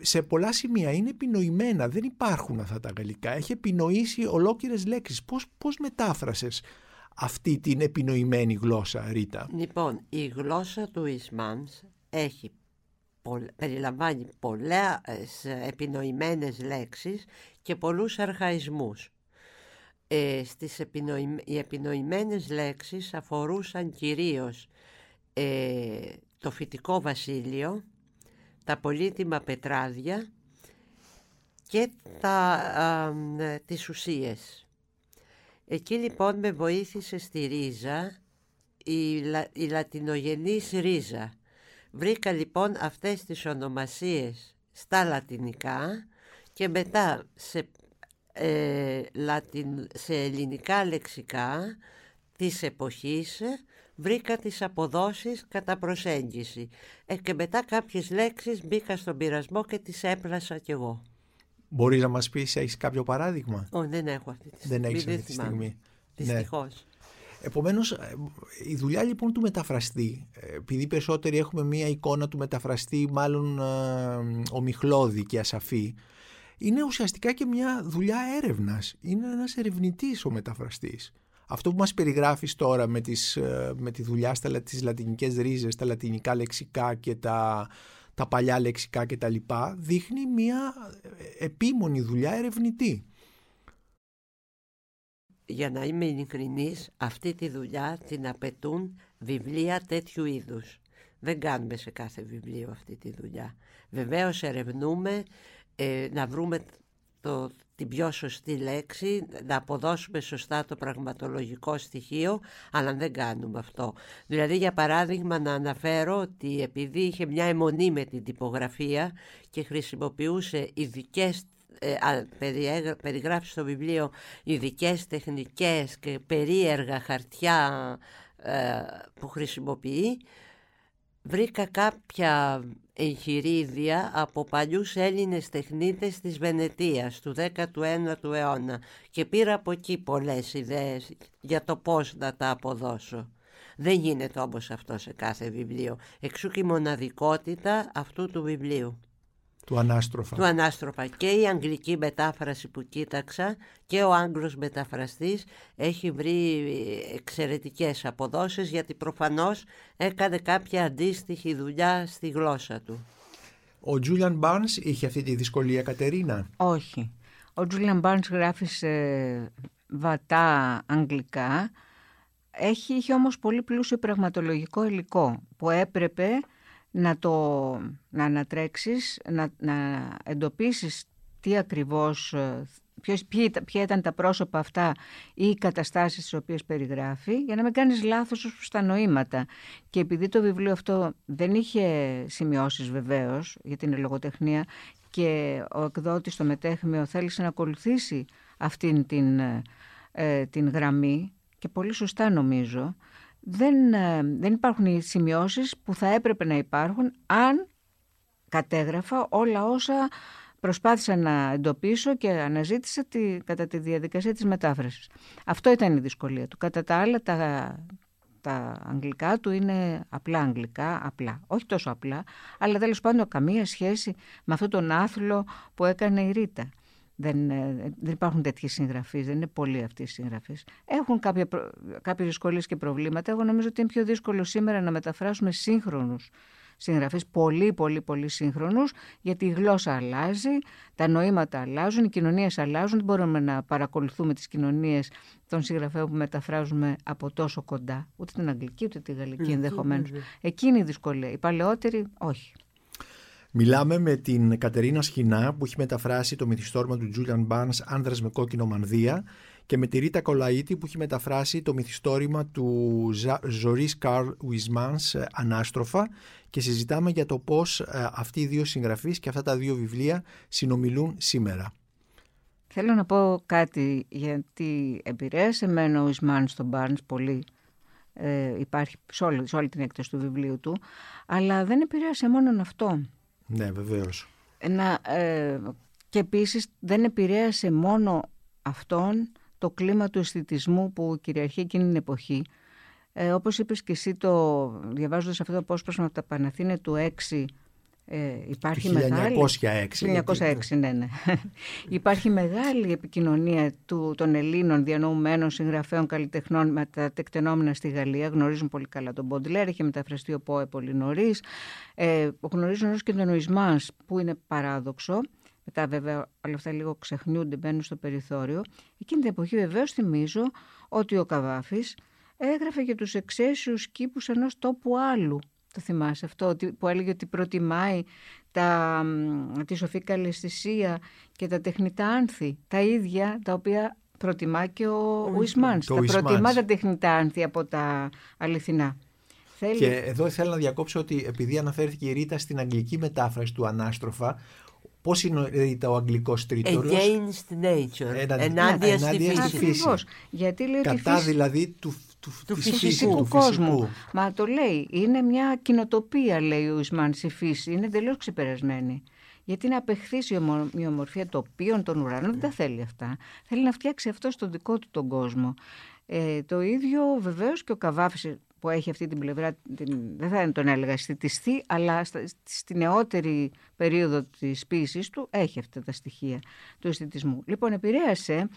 σε πολλά σημεία είναι επινοημένα, δεν υπάρχουν αυτά τα γαλλικά. Έχει επινοήσει ολόκληρες λέξεις. Πώς, πώς μετάφρασες αυτή την επινοημένη γλώσσα, Ρίτα; Λοιπόν, η γλώσσα του Ισμάνς έχει περιλαμβάνει πολλές επινοημένες λέξεις και πολλούς αρχαϊσμούς. Ε, στις Οι επινοημένες λέξεις αφορούσαν κυρίως ε, το φυτικό βασίλειο, τα πολύτιμα πετράδια και τα, α, τις ουσίες. Εκεί λοιπόν με βοήθησε στη ρίζα η, λα, η λατινογενής ρίζα. Βρήκα λοιπόν αυτές τις ονομασίες στα λατινικά και μετά σε, ε, λατιν, σε ελληνικά λεξικά της εποχής βρήκα τις αποδόσεις κατά προσέγγιση ε, και μετά κάποιες λέξεις μπήκα στον πειρασμό και τις έπλασα κι εγώ. Μπορείς να μας πεις, έχεις κάποιο παράδειγμα; Όχι, δεν έχω αυτή τη στιγμή. Δεν έχει αυτή τη στιγμή. Δυστυχώς. Ναι. Επομένως, ε, η δουλειά λοιπόν του μεταφραστή, ε, επειδή περισσότεροι έχουμε μία εικόνα του μεταφραστή, μάλλον ε, ομιχλώδη και ασαφή, είναι ουσιαστικά και μια δουλειά έρευνας. Είναι ένας ερευνητής ο μεταφραστής. Αυτό που μας περιγράφεις τώρα με, τις, με τη δουλειά στα, τις λατινικές ρίζες, τα λατινικά λεξικά και τα τα παλιά λεξικά κτλ. δείχνει μια επίμονη δουλειά ερευνητή. Για να είμαι ειλικρινής, αυτή τη δουλειά την απαιτούν βιβλία τέτοιου είδους. Δεν κάνουμε σε κάθε βιβλίο αυτή τη δουλειά. Βεβαίως ερευνούμε ε, να βρούμε το, την πιο σωστή λέξη, να αποδώσουμε σωστά το πραγματολογικό στοιχείο, αλλά δεν κάνουμε αυτό. Δηλαδή, για παράδειγμα, να αναφέρω ότι επειδή είχε μια αιμονή με την τυπογραφία και χρησιμοποιούσε ειδικές ε, περιγράφει στο βιβλίο ειδικές τεχνικές και περίεργα χαρτιά ε, που χρησιμοποιεί βρήκα κάποια εγχειρίδια από παλιούς Έλληνες τεχνίτες της Βενετίας του 19ου αιώνα και πήρα από εκεί πολλές ιδέες για το πώς να τα αποδώσω. Δεν γίνεται όμως αυτό σε κάθε βιβλίο, εξού και η μοναδικότητα αυτού του βιβλίου. Του Ανάστροφα. Του Ανάστροφα. Και η αγγλική μετάφραση που κοίταξα και ο Άγγλος μεταφραστής έχει βρει εξαιρετικές αποδόσεις γιατί προφανώς έκανε κάποια αντίστοιχη δουλειά στη γλώσσα του. Ο Τζούλιαν Μπάρνς είχε αυτή τη δυσκολία, Κατερίνα; Όχι. Ο Τζούλιαν Μπάρνς γράφει σε βατά αγγλικά. Έχει, είχε όμως πολύ πλούσιο πραγματολογικό υλικό που έπρεπε να το να ανατρέξεις, να, να εντοπίσεις τι ακριβώς, ε, ποιος, ποια ήταν τα πρόσωπα αυτά ή οι καταστάσεις τις οποίες περιγράφει για να μην κάνεις λάθος ως τα νοήματα. Και επειδή το βιβλίο αυτό δεν είχε σημειώσεις βεβαίως για την λογοτεχνία και ο εκδότης στο μετέχμιο θέλησε να ακολουθήσει αυτήν την, ε, την γραμμή και πολύ σωστά νομίζω δεν, ε, δεν υπάρχουν οι σημειώσεις που θα έπρεπε να υπάρχουν αν κατέγραφα όλα όσα προσπάθησα να εντοπίσω και αναζήτησα τη, κατά τη διαδικασία της μετάφρασης. Αυτό ήταν η δυσκολία του. Κατά τα άλλα τα, τα αγγλικά του είναι απλά αγγλικά, απλά. Όχι τόσο απλά, αλλά τέλος πάντων καμία σχέση με αυτόν τον άθλο που έκανε η Ρίτα. Δεν, ε, δεν υπάρχουν τέτοιοι συγγραφείς, δεν είναι πολλοί αυτοί οι συγγραφείς. Έχουν κάποιες δυσκολίες και προβλήματα. Εγώ νομίζω ότι είναι πιο δύσκολο σήμερα να μεταφράσουμε σύγχρονους συγγραφείς πολύ πολύ πολύ σύγχρονους γιατί η γλώσσα αλλάζει, τα νοήματα αλλάζουν, οι κοινωνίες αλλάζουν, δεν μπορούμε να παρακολουθούμε τις κοινωνίες των συγγραφέων που μεταφράζουμε από τόσο κοντά, ούτε την αγγλική ούτε τη γαλλική ενδεχομένως. Εκείνη η δυσκολία, οι παλαιότεροι όχι. Μιλάμε με την Κατερίνα Σχοινά που έχει μεταφράσει το μυθιστόρημα του Τζούλιαν Μπάνς «Άνδρας με κόκκινο μανδύα» και με τη Ρίτα Κολαΐτη που έχει μεταφράσει το μυθιστόρημα του Ζωρίς Καρλ Ουισμάνς «Ανάστροφα» και συζητάμε για το πώς ε, αυτοί οι δύο συγγραφείς και αυτά τα δύο βιβλία συνομιλούν σήμερα. Θέλω να πω κάτι γιατί επηρέασε εμένα ο Ισμάν στον Μπάρνς πολύ. Ε, υπάρχει σε όλη, σε όλη την έκταση του βιβλίου του, αλλά δεν επηρέασε μόνο αυτό. Ναι, βεβαίως. Να, ε, και επίσης δεν επηρέασε μόνο αυτόν το κλίμα του αισθητισμού που κυριαρχεί εκείνη την εποχή. Ε, όπως είπες και εσύ το, διαβάζοντας αυτό το απόσπασμα από τα Παναθήνε του 6 ε, υπάρχει 1906, μεγάλη... 1906, ναι, ναι. υπάρχει μεγάλη επικοινωνία του, των Ελλήνων διανοουμένων συγγραφέων καλλιτεχνών με τα τεκτενόμενα στη Γαλλία. Γνωρίζουν πολύ καλά τον Μποντλέρ, είχε μεταφραστεί ο Πόε πολύ νωρίς. Ε, γνωρίζουν όλους και τον Νοισμάς που είναι παράδοξο. Μετά βέβαια όλα αυτά λίγο ξεχνιούνται, μπαίνουν στο περιθώριο. Εκείνη την εποχή βεβαίως θυμίζω ότι ο Καβάφης έγραφε για τους εξαίσιους κήπους ενός τόπου άλλου το θυμάσαι αυτό που έλεγε ότι προτιμάει τα, τη σοφή καλλαισθησία και τα τεχνητά άνθη. Τα ίδια τα οποία προτιμά και ο Ουισμάνς. Τα προτιμά τα τεχνητά άνθη από τα αληθινά. Και εδώ ήθελα να διακόψω ότι επειδή αναφέρθηκε η Ρίτα στην αγγλική μετάφραση του Ανάστροφα, Πώς είναι Ρίτα ο αγγλικός τρίτο. Against nature. ενάντια, στη φύση. Γιατί λέει Κατά δηλαδή του του, του φυσικού, του κόσμου. Μα το λέει, είναι μια κοινοτοπία λέει ο Ισμάν στη φύση, είναι εντελώς ξεπερασμένη. Γιατί να απεχθήσει η ομορφία τοπίων των ουρανών δεν τα θέλει αυτά. Θέλει να φτιάξει αυτό στον δικό του τον κόσμο. Ε, το ίδιο βεβαίως και ο Καβάφης που έχει αυτή την πλευρά, την, δεν θα τον έλεγα αισθητιστή, αλλά στη νεότερη περίοδο της ποίησης του έχει αυτά τα στοιχεία του αισθητισμού. Λοιπόν, επηρέασε,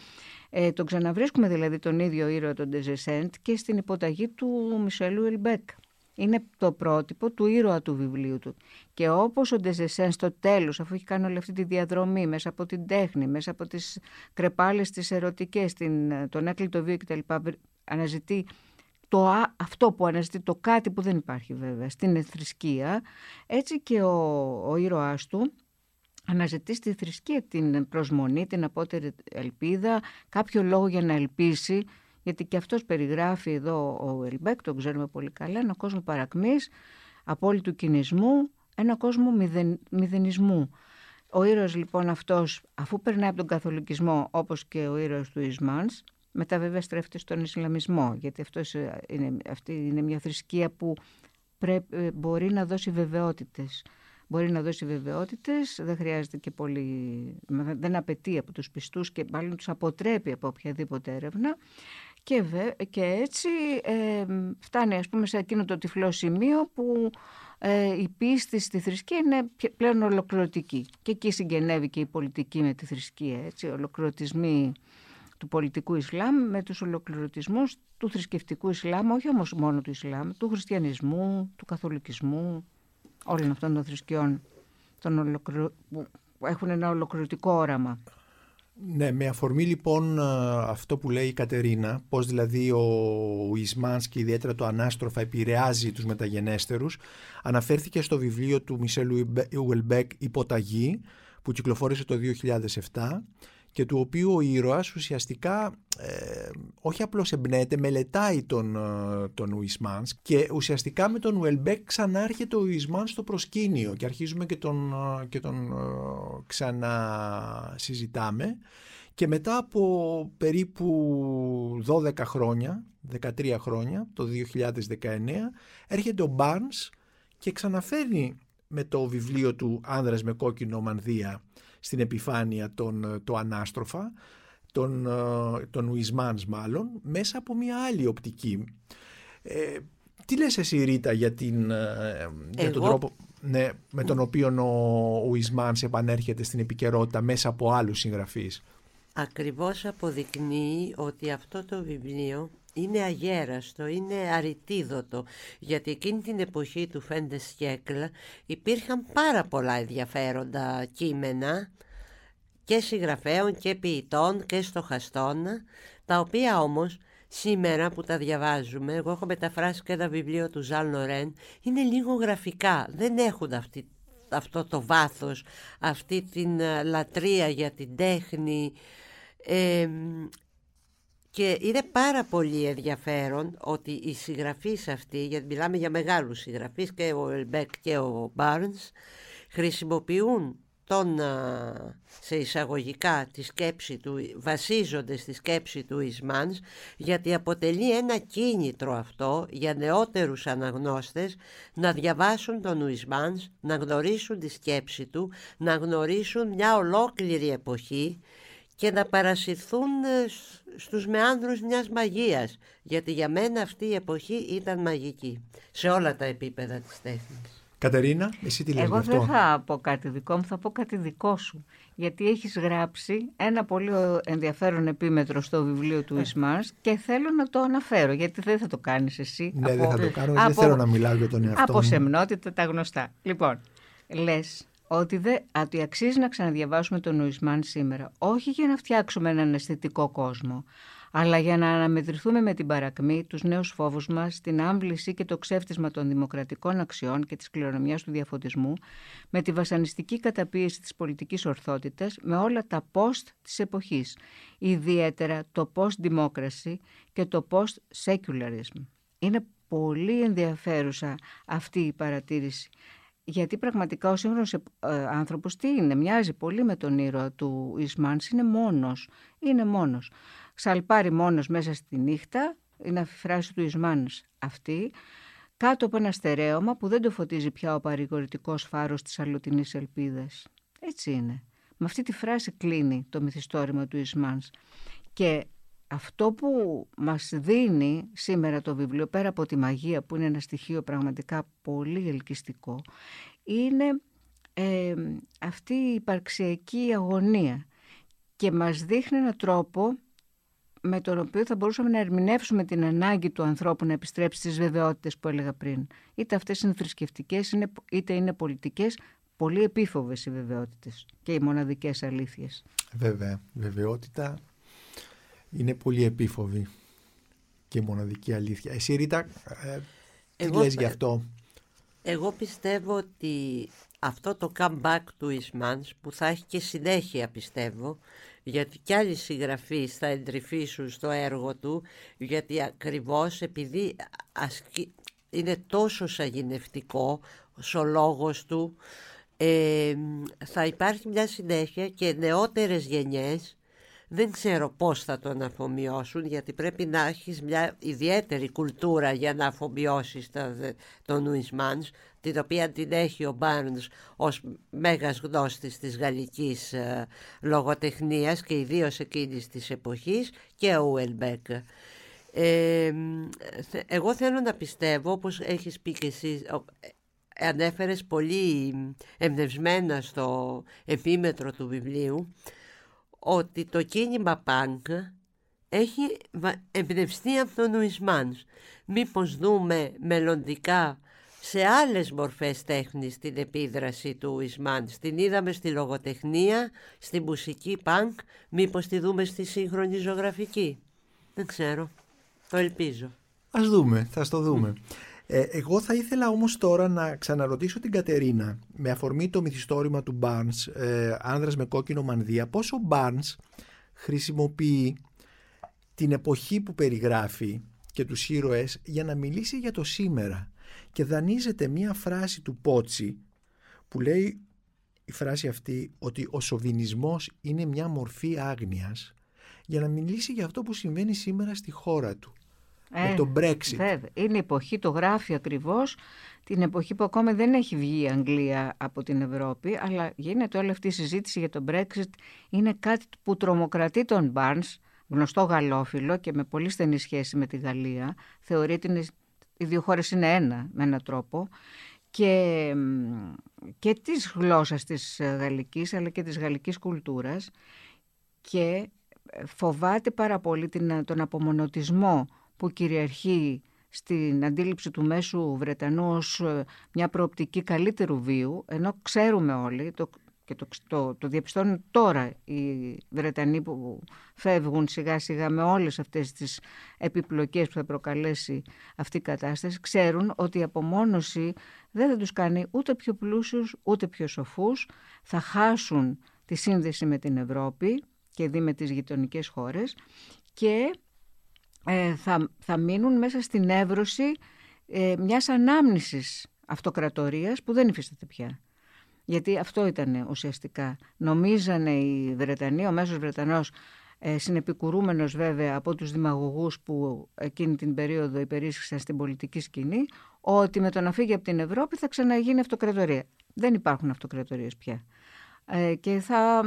ε, τον ξαναβρίσκουμε δηλαδή τον ίδιο ήρωα τον Ντεζεσέντ και στην υποταγή του Μισελού Ελμπέκ. Είναι το πρότυπο του ήρωα του βιβλίου του. Και όπως ο Ντεζεσέν στο τέλος, αφού έχει κάνει όλη αυτή τη διαδρομή μέσα από την τέχνη, μέσα από τις κρεπάλες τις ερωτικές, την, τον έκλειτο βίο κτλ. Αναζητεί το, αυτό που αναζητεί το κάτι που δεν υπάρχει βέβαια στην θρησκεία έτσι και ο, ο ήρωάς του αναζητεί στη θρησκεία την προσμονή, την απότερη ελπίδα, κάποιο λόγο για να ελπίσει γιατί και αυτός περιγράφει εδώ ο Ελμπέκ, τον ξέρουμε πολύ καλά, ένα κόσμο παρακμής, απόλυτου κινησμού, ένα κόσμο μηδεν, μηδενισμού. Ο ήρωας λοιπόν αυτός, αφού περνάει από τον καθολικισμό όπως και ο ήρωας του Ισμάνς, μετά βέβαια στρέφεται στον Ισλαμισμό, γιατί αυτός ε, είναι, αυτή είναι μια θρησκεία που πρέπει, ε, μπορεί να δώσει βεβαιότητες. Μπορεί να δώσει βεβαιότητες, δεν χρειάζεται και πολύ, δεν απαιτεί από τους πιστούς και μάλλον τους αποτρέπει από οποιαδήποτε έρευνα. Και, και έτσι ε, φτάνει ας πούμε σε εκείνο το τυφλό σημείο που ε, η πίστη στη θρησκεία είναι πλέον ολοκληρωτική. Και εκεί συγγενεύει και η πολιτική με τη θρησκεία. Έτσι, ολοκληρωτισμοί του πολιτικού Ισλάμ με τους ολοκληρωτισμούς του θρησκευτικού Ισλάμ, όχι όμως μόνο του Ισλάμ, του χριστιανισμού, του καθολικισμού, όλων αυτών των θρησκειών των που έχουν ένα ολοκληρωτικό όραμα. Ναι, με αφορμή λοιπόν αυτό που λέει η Κατερίνα, πώς δηλαδή ο Ισμάνς και ιδιαίτερα το Ανάστροφα επηρεάζει τους μεταγενέστερους, αναφέρθηκε στο βιβλίο του Μισελ Ουελμπέκ «Υποταγή» που κυκλοφόρησε το 2007 και του οποίου ο ήρωας ουσιαστικά ε, όχι απλώς εμπνέεται, μελετάει τον, ε, τον Ουισμάνς και ουσιαστικά με τον Ουελμπέκ ξανάρχεται ο Ουισμάνς στο προσκήνιο και αρχίζουμε και τον, ε, και τον ξανασυζητάμε. Και μετά από περίπου 12 χρόνια, 13 χρόνια, το 2019, έρχεται ο Μπάρνς και ξαναφέρνει με το βιβλίο του «Άνδρας με κόκκινο μανδύα» στην επιφάνεια τον, το ανάστροφα, τον, τον Ουισμάνς μάλλον, μέσα από μια άλλη οπτική. Ε, τι λες εσύ Ρίτα για, την, ε, για τον τρόπο ναι, με τον οποίο ο Ουισμάνς επανέρχεται στην επικαιρότητα μέσα από άλλους συγγραφείς; Ακριβώς αποδεικνύει ότι αυτό το βιβλίο είναι αγέραστο, είναι αριτίδωτο, γιατί εκείνη την εποχή του Φέντες Σκέκλα υπήρχαν πάρα πολλά ενδιαφέροντα κείμενα και συγγραφέων και ποιητών και στοχαστών, τα οποία όμως σήμερα που τα διαβάζουμε, εγώ έχω μεταφράσει και ένα βιβλίο του Ζαν Λορέν, είναι λίγο γραφικά, δεν έχουν αυτή, αυτό το βάθος, αυτή την ε, λατρεία για την τέχνη, και είναι πάρα πολύ ενδιαφέρον ότι οι συγγραφείς αυτοί, γιατί μιλάμε για μεγάλους συγγραφείς και ο Ελμπέκ και ο Μπάρνς, χρησιμοποιούν τον, σε εισαγωγικά τη σκέψη του, βασίζονται στη σκέψη του Ισμάνς γιατί αποτελεί ένα κίνητρο αυτό για νεότερους αναγνώστες να διαβάσουν τον Ισμάνς, να γνωρίσουν τη σκέψη του, να γνωρίσουν μια ολόκληρη εποχή και να παρασυρθούν ε, στους μεάνδρους μιας μαγείας γιατί για μένα αυτή η εποχή ήταν μαγική σε όλα τα επίπεδα της τέχνης. Κατερίνα, εσύ τι λες Εγώ αυτό; δεν θα πω κάτι δικό μου, θα πω κάτι δικό σου. Γιατί έχεις γράψει ένα πολύ ενδιαφέρον επίμετρο στο βιβλίο του ε. Ισμάρς και θέλω να το αναφέρω, γιατί δεν θα το κάνεις εσύ. Ναι, από, δεν θα το κάνω, από, δεν θέλω να μιλάω για τον εαυτό Από σεμνότητα τα γνωστά. Λοιπόν, λες ότι, δε, ότι αξίζει να ξαναδιαβάσουμε τον Ουισμάν σήμερα, όχι για να φτιάξουμε έναν αισθητικό κόσμο, αλλά για να αναμετρηθούμε με την παρακμή, τους νέους φόβους μας, την άμβληση και το ξέφτισμα των δημοκρατικών αξιών και της κληρονομιάς του διαφωτισμού, με τη βασανιστική καταπίεση της πολιτικής ορθότητας, με όλα τα post της εποχής, ιδιαίτερα το post-democracy και το post-secularism. Είναι πολύ ενδιαφέρουσα αυτή η παρατήρηση γιατί πραγματικά ο σύγχρονος ε, άνθρωπος τι είναι, μοιάζει πολύ με τον ήρωα του Ισμάνς, είναι μόνος, είναι μόνος. Σαλπάρει μόνος μέσα στη νύχτα, είναι η φράση του Ισμάνς αυτή, κάτω από ένα στερέωμα που δεν το φωτίζει πια ο παρηγορητικός φάρος της αλλοτινής ελπίδας. Έτσι είναι. Με αυτή τη φράση κλείνει το μυθιστόρημα του Ισμάνς. Και αυτό που μας δίνει σήμερα το βιβλίο, πέρα από τη μαγεία που είναι ένα στοιχείο πραγματικά πολύ ελκυστικό, είναι ε, αυτή η υπαρξιακή αγωνία και μας δείχνει έναν τρόπο με τον οποίο θα μπορούσαμε να ερμηνεύσουμε την ανάγκη του ανθρώπου να επιστρέψει στις βεβαιότητες που έλεγα πριν. Είτε αυτές είναι θρησκευτικές, είτε είναι πολιτικές, πολύ επίφοβες οι βεβαιότητες και οι μοναδικές αλήθειες. Βέβαια, βεβαιότητα είναι πολύ επίφοβη και μοναδική αλήθεια. Εσύ Ρίτα, ε, τι εγώ, λες γι' αυτό; Εγώ πιστεύω ότι αυτό το comeback του Ισμάνς που θα έχει και συνέχεια πιστεύω γιατί κι άλλοι συγγραφείς θα εντρυφήσουν στο έργο του γιατί ακριβώς επειδή είναι τόσο σαγηνευτικό ο λόγος του ε, θα υπάρχει μια συνέχεια και νεότερες γενιές δεν ξέρω πώς θα τον αφομοιώσουν γιατί πρέπει να έχεις μια ιδιαίτερη κουλτούρα για να αφομοιώσεις τον Ουισμάνς την οποία την έχει ο Μπάρνς ως μέγας γνώστης της γαλλικής ε, λογοτεχνίας και ιδίως εκείνης της εποχής και ο Ουελμπέκ. Ε, εγώ θέλω να πιστεύω όπως έχεις πει και εσύ ανέφερες πολύ εμπνευσμένα στο επίμετρο του βιβλίου ότι το κίνημα πανκ έχει εμπνευστεί από τον Ουισμάνς. Μήπως δούμε μελλοντικά σε άλλες μορφές τέχνης την επίδραση του Ουισμάνς. Την είδαμε στη λογοτεχνία, στη μουσική πανκ, μήπως τη δούμε στη σύγχρονη ζωγραφική. Δεν ξέρω. Το ελπίζω. Ας δούμε, θα το δούμε. Ε, εγώ θα ήθελα όμως τώρα να ξαναρωτήσω την Κατερίνα με αφορμή το μυθιστόρημα του Barnes, ε, άνδρας με κόκκινο μανδύα, πώς ο Barnes χρησιμοποιεί την εποχή που περιγράφει και τους ήρωες για να μιλήσει για το σήμερα. Και δανείζεται μία φράση του Πότσι που λέει η φράση αυτή ότι ο σοβινισμός είναι μια μορφή άγνοιας για να μιλήσει για αυτό που συμβαίνει σήμερα στη χώρα του με ε, το Brexit. Βέβαια. Είναι η εποχή, το γράφει ακριβώς, την εποχή που ακόμα δεν έχει βγει η Αγγλία από την Ευρώπη, αλλά γίνεται όλη αυτή η συζήτηση για το Brexit. Είναι κάτι που τρομοκρατεί τον Barnes, γνωστό γαλλόφιλο και με πολύ στενή σχέση με τη Γαλλία. Θεωρεί ότι οι δύο χώρες είναι ένα με έναν τρόπο και, και της γλώσσας της γαλλικής αλλά και της γαλλικής κουλτούρας και φοβάται πάρα πολύ την, τον απομονωτισμό που κυριαρχεί στην αντίληψη του μέσου Βρετανού ως ε, μια προοπτική καλύτερου βίου, ενώ ξέρουμε όλοι, το, και το, το, το διαπιστώνουν τώρα οι Βρετανοί που φεύγουν σιγά σιγά με όλες αυτές τις επιπλοκές που θα προκαλέσει αυτή η κατάσταση, ξέρουν ότι η απομόνωση δεν θα τους κάνει ούτε πιο πλούσιους ούτε πιο σοφούς, θα χάσουν τη σύνδεση με την Ευρώπη και δει με τις γειτονικές χώρες. Και ε, θα, θα μείνουν μέσα στην εύρωση ε, μιας ανάμνησης αυτοκρατορίας που δεν υφίσταται πια. Γιατί αυτό ήταν ουσιαστικά. Νομίζανε οι Βρετανοί, ο μέσος Βρετανός, ε, συνεπικουρούμενος βέβαια από τους δημαγωγούς που εκείνη την περίοδο υπερίσχυσαν στην πολιτική σκηνή, ότι με το να φύγει από την Ευρώπη θα ξαναγίνει αυτοκρατορία. Δεν υπάρχουν αυτοκρατορίες πια. Ε, και θα,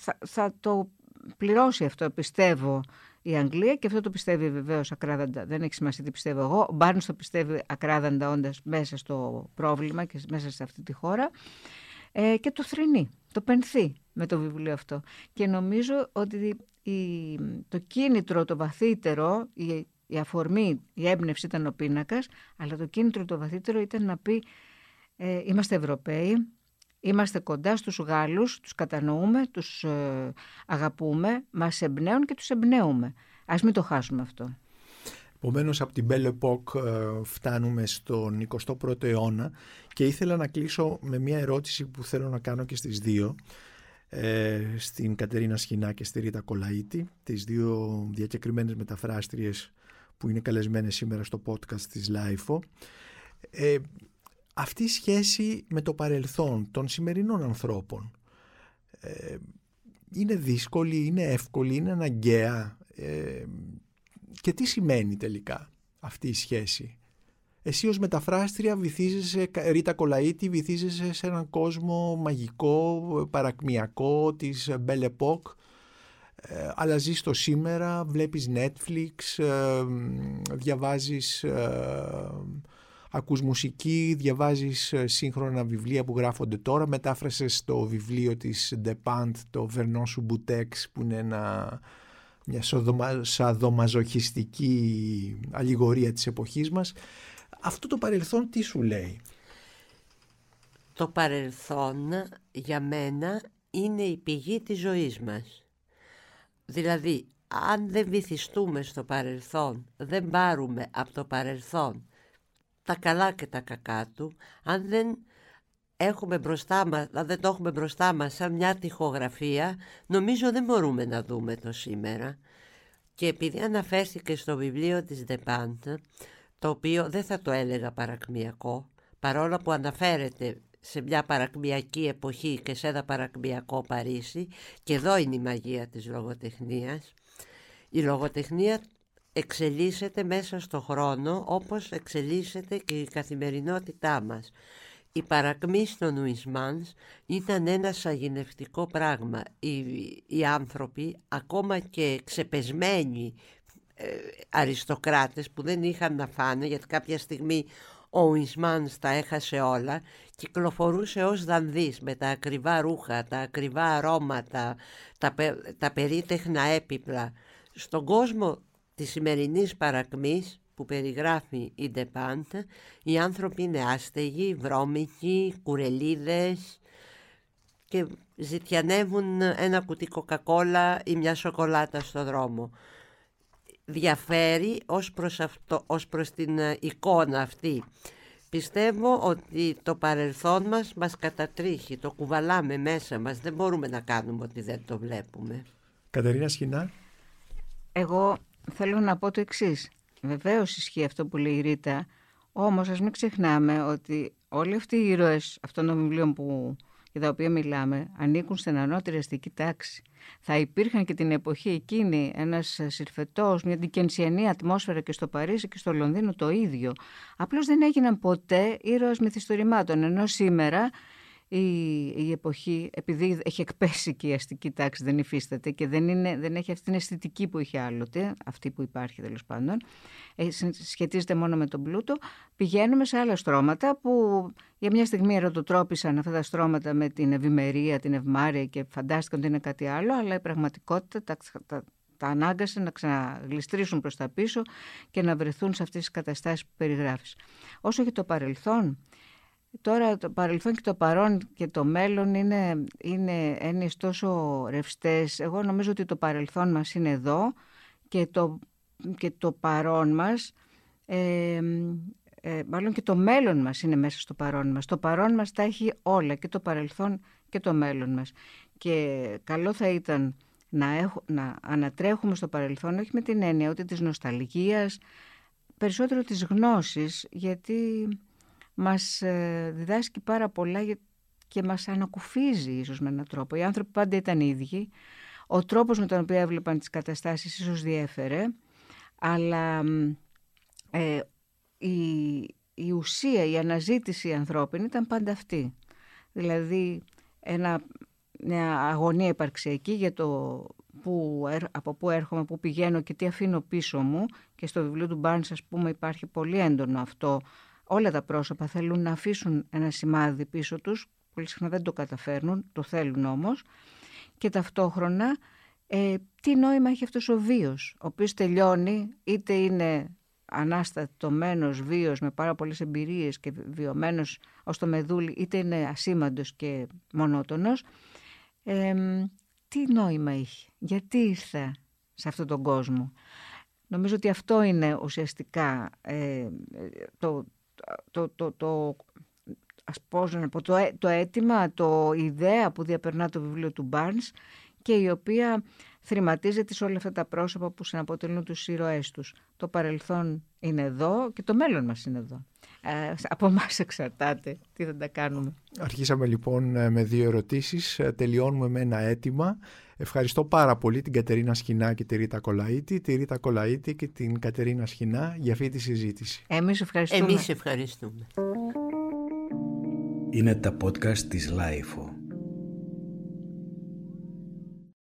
θα, θα το πληρώσει αυτό, πιστεύω, η Αγγλία και αυτό το πιστεύει βεβαίως ακράδαντα. Δεν έχει σημασία τι πιστεύω εγώ. Ο Μπάρνς το πιστεύει ακράδαντα όντας μέσα στο πρόβλημα και μέσα σε αυτή τη χώρα. Ε, και το θρυνεί, το πενθεί με το βιβλίο αυτό. Και νομίζω ότι η, το κίνητρο, το βαθύτερο, η, η αφορμή, η έμπνευση ήταν ο πίνακας, αλλά το κίνητρο το βαθύτερο ήταν να πει ε, είμαστε Ευρωπαίοι, Είμαστε κοντά στους Γάλλους, τους κατανοούμε, τους ε, αγαπούμε, μας εμπνέουν και τους εμπνέουμε. Ας μην το χάσουμε αυτό. Επομένως, από την Belle Époque ε, φτάνουμε στον 21ο αιώνα και ήθελα να κλείσω με μια ερώτηση που θέλω να κάνω και στις δύο ε, στην Κατερίνα Σχοινά και στη Ρίτα Κολαΐτη τις δύο διακεκριμένες μεταφράστριες που είναι καλεσμένες σήμερα στο podcast της LIFO ε, αυτή η σχέση με το παρελθόν των σημερινών ανθρώπων ε, είναι δύσκολη, είναι εύκολη, είναι αναγκαία ε, και τι σημαίνει τελικά αυτή η σχέση; Εσύ ως μεταφράστρια βυθίζεσαι, Ρίτα Κολαΐτη, βυθίζεσαι σε έναν κόσμο μαγικό, παρακμιακό της Belle Époque, ε, αλλά ζεις το σήμερα, βλέπεις Netflix, ε, διαβάζεις ακούς μουσική, διαβάζεις ε, σύγχρονα βιβλία που γράφονται τώρα, μετάφρασες το βιβλίο της Depant, το Vernon Subutex που είναι ένα, μια σαδομαζοχιστική αλληγορία της εποχής μας. Αυτό το παρελθόν τι σου λέει; Το παρελθόν για μένα είναι η πηγή της ζωής μας. Δηλαδή, αν δεν βυθιστούμε στο παρελθόν, δεν πάρουμε από το παρελθόν τα καλά και τα κακά του, αν δεν, έχουμε μπροστά μας, αν δεν το έχουμε μπροστά μας σαν μια τυχογραφία, νομίζω δεν μπορούμε να δούμε το σήμερα. Και επειδή αναφέρθηκε στο βιβλίο της Depant, το οποίο δεν θα το έλεγα παρακμιακό, παρόλο που αναφέρεται σε μια παρακμιακή εποχή και σε ένα παρακμιακό Παρίσι, και εδώ είναι η μαγεία της λογοτεχνίας, η λογοτεχνία εξελίσσεται μέσα στο χρόνο όπως εξελίσσεται και η καθημερινότητά μας. Η παρακμή στον Ουισμάνς ήταν ένα σαγηνευτικό πράγμα. Οι, οι άνθρωποι, ακόμα και ξεπεσμένοι ε, αριστοκράτες που δεν είχαν να φάνε, γιατί κάποια στιγμή ο Ουισμάνς τα έχασε όλα, κυκλοφορούσε ως δανδύς με τα ακριβά ρούχα, τα ακριβά αρώματα, τα, τα περίτεχνα έπιπλα. Στον κόσμο Της σημερινής παρακμής που περιγράφει η Ντεπάντα, οι άνθρωποι είναι άστεγοι, βρώμικοι, κουρελίδες και ζητιανεύουν ένα κουτί κοκακόλα ή μια σοκολάτα στο δρόμο. Διαφέρει ως προς, αυτό, ως προς την εικόνα αυτή. Πιστεύω ότι το παρελθόν μας μας κατατρίχει, το κουβαλάμε μέσα μας, δεν μπορούμε να κάνουμε ότι δεν το βλέπουμε. Κατερίνα Σχοινά. Εγώ θέλω να πω το εξής. Βεβαίως ισχύει αυτό που λέει η Ρίτα, όμως ας μην ξεχνάμε ότι όλοι αυτοί οι ήρωες αυτών των βιβλίων που, για τα οποία μιλάμε ανήκουν στην ανώτερη αστική τάξη. Θα υπήρχαν και την εποχή εκείνη ένας συρφετός, μια δικενσιανή ατμόσφαιρα και στο Παρίσι και στο Λονδίνο το ίδιο. Απλώς δεν έγιναν ποτέ ήρωες μυθιστορημάτων. Ενώ σήμερα η, η εποχή, επειδή έχει εκπέσει και η αστική τάξη, δεν υφίσταται και δεν, είναι, δεν έχει αυτή την αισθητική που είχε άλλοτε, αυτή που υπάρχει τέλος πάντων, ε, σχετίζεται μόνο με τον πλούτο, πηγαίνουμε σε άλλα στρώματα που για μια στιγμή ερωτοτρόπησαν αυτά τα στρώματα με την ευημερία, την ευμάρεια και φαντάστηκαν ότι είναι κάτι άλλο, αλλά η πραγματικότητα τα, τα, τα ανάγκασε να ξαναγλιστρήσουν προς τα πίσω και να βρεθούν σε αυτές τις καταστάσεις που περιγράφεις. Όσο για το παρελθόν, τώρα το παρελθόν και το παρόν και το μέλλον είναι, είναι έννοιες τόσο ρευστές. Εγώ νομίζω ότι το παρελθόν μας είναι εδώ και το, και το παρόν μας ε, ε, μάλλον και το μέλλον μας είναι μέσα στο παρόν μας. Το παρόν μας τα έχει όλα και το παρελθόν και το μέλλον μας. Και καλό θα ήταν να, έχω, να ανατρέχουμε στο παρελθόν όχι με την έννοια ούτε της νοσταλγίας, περισσότερο της γνώσης γιατί μας ε, διδάσκει πάρα πολλά και μας ανακουφίζει ίσως με έναν τρόπο. Οι άνθρωποι πάντα ήταν ίδιοι. Ο τρόπος με τον οποίο έβλεπαν τις καταστάσεις ίσως διέφερε, αλλά ε, η, η ουσία, η αναζήτηση ανθρώπινη ήταν πάντα αυτή. Δηλαδή ένα, μια αγωνία υπαρξιακή για το που, από πού έρχομαι, πού πηγαίνω και τι αφήνω πίσω μου και στο βιβλίο του Μπάρνς ας πούμε υπάρχει πολύ έντονο αυτό. Όλα τα πρόσωπα θέλουν να αφήσουν ένα σημάδι πίσω τους, πολύ συχνά δεν το καταφέρνουν, το θέλουν όμως και ταυτόχρονα ε, τι νόημα έχει αυτός ο βίος, ο οποίος τελειώνει είτε είναι ανάστατωμένος βίος με πάρα πολλές εμπειρίες και βιωμένος ως το μεδούλι είτε είναι ασήμαντος και μονότονος τι νόημα έχει, γιατί ήρθα σε αυτόν τον κόσμο. Νομίζω ότι αυτό είναι ουσιαστικά ε, το, το, το, το, ας πω, το, το αίτημα, το ιδέα που διαπερνά το βιβλίο του Barnes και η οποία θρυμματίζεται σε όλα αυτά τα πρόσωπα που συναποτελούν τους ήρωές τους. Το παρελθόν είναι εδώ και το μέλλον μας είναι εδώ. Ε, από εμάς εξαρτάται τι θα τα κάνουμε. Αρχίσαμε λοιπόν ε, με δύο ερωτήσεις, ε, τελειώνουμε με ένα αίτημα. Ευχαριστώ πάρα πολύ την Κατερίνα Σχινά και τη Ρίτα Κολαΐτη, τη Ρίτα Κολαΐτη και την Κατερίνα Σχινά για αυτή τη συζήτηση. Εμείς ευχαριστούμε. Εμείς ευχαριστούμε. Είναι τα podcast της LiFO.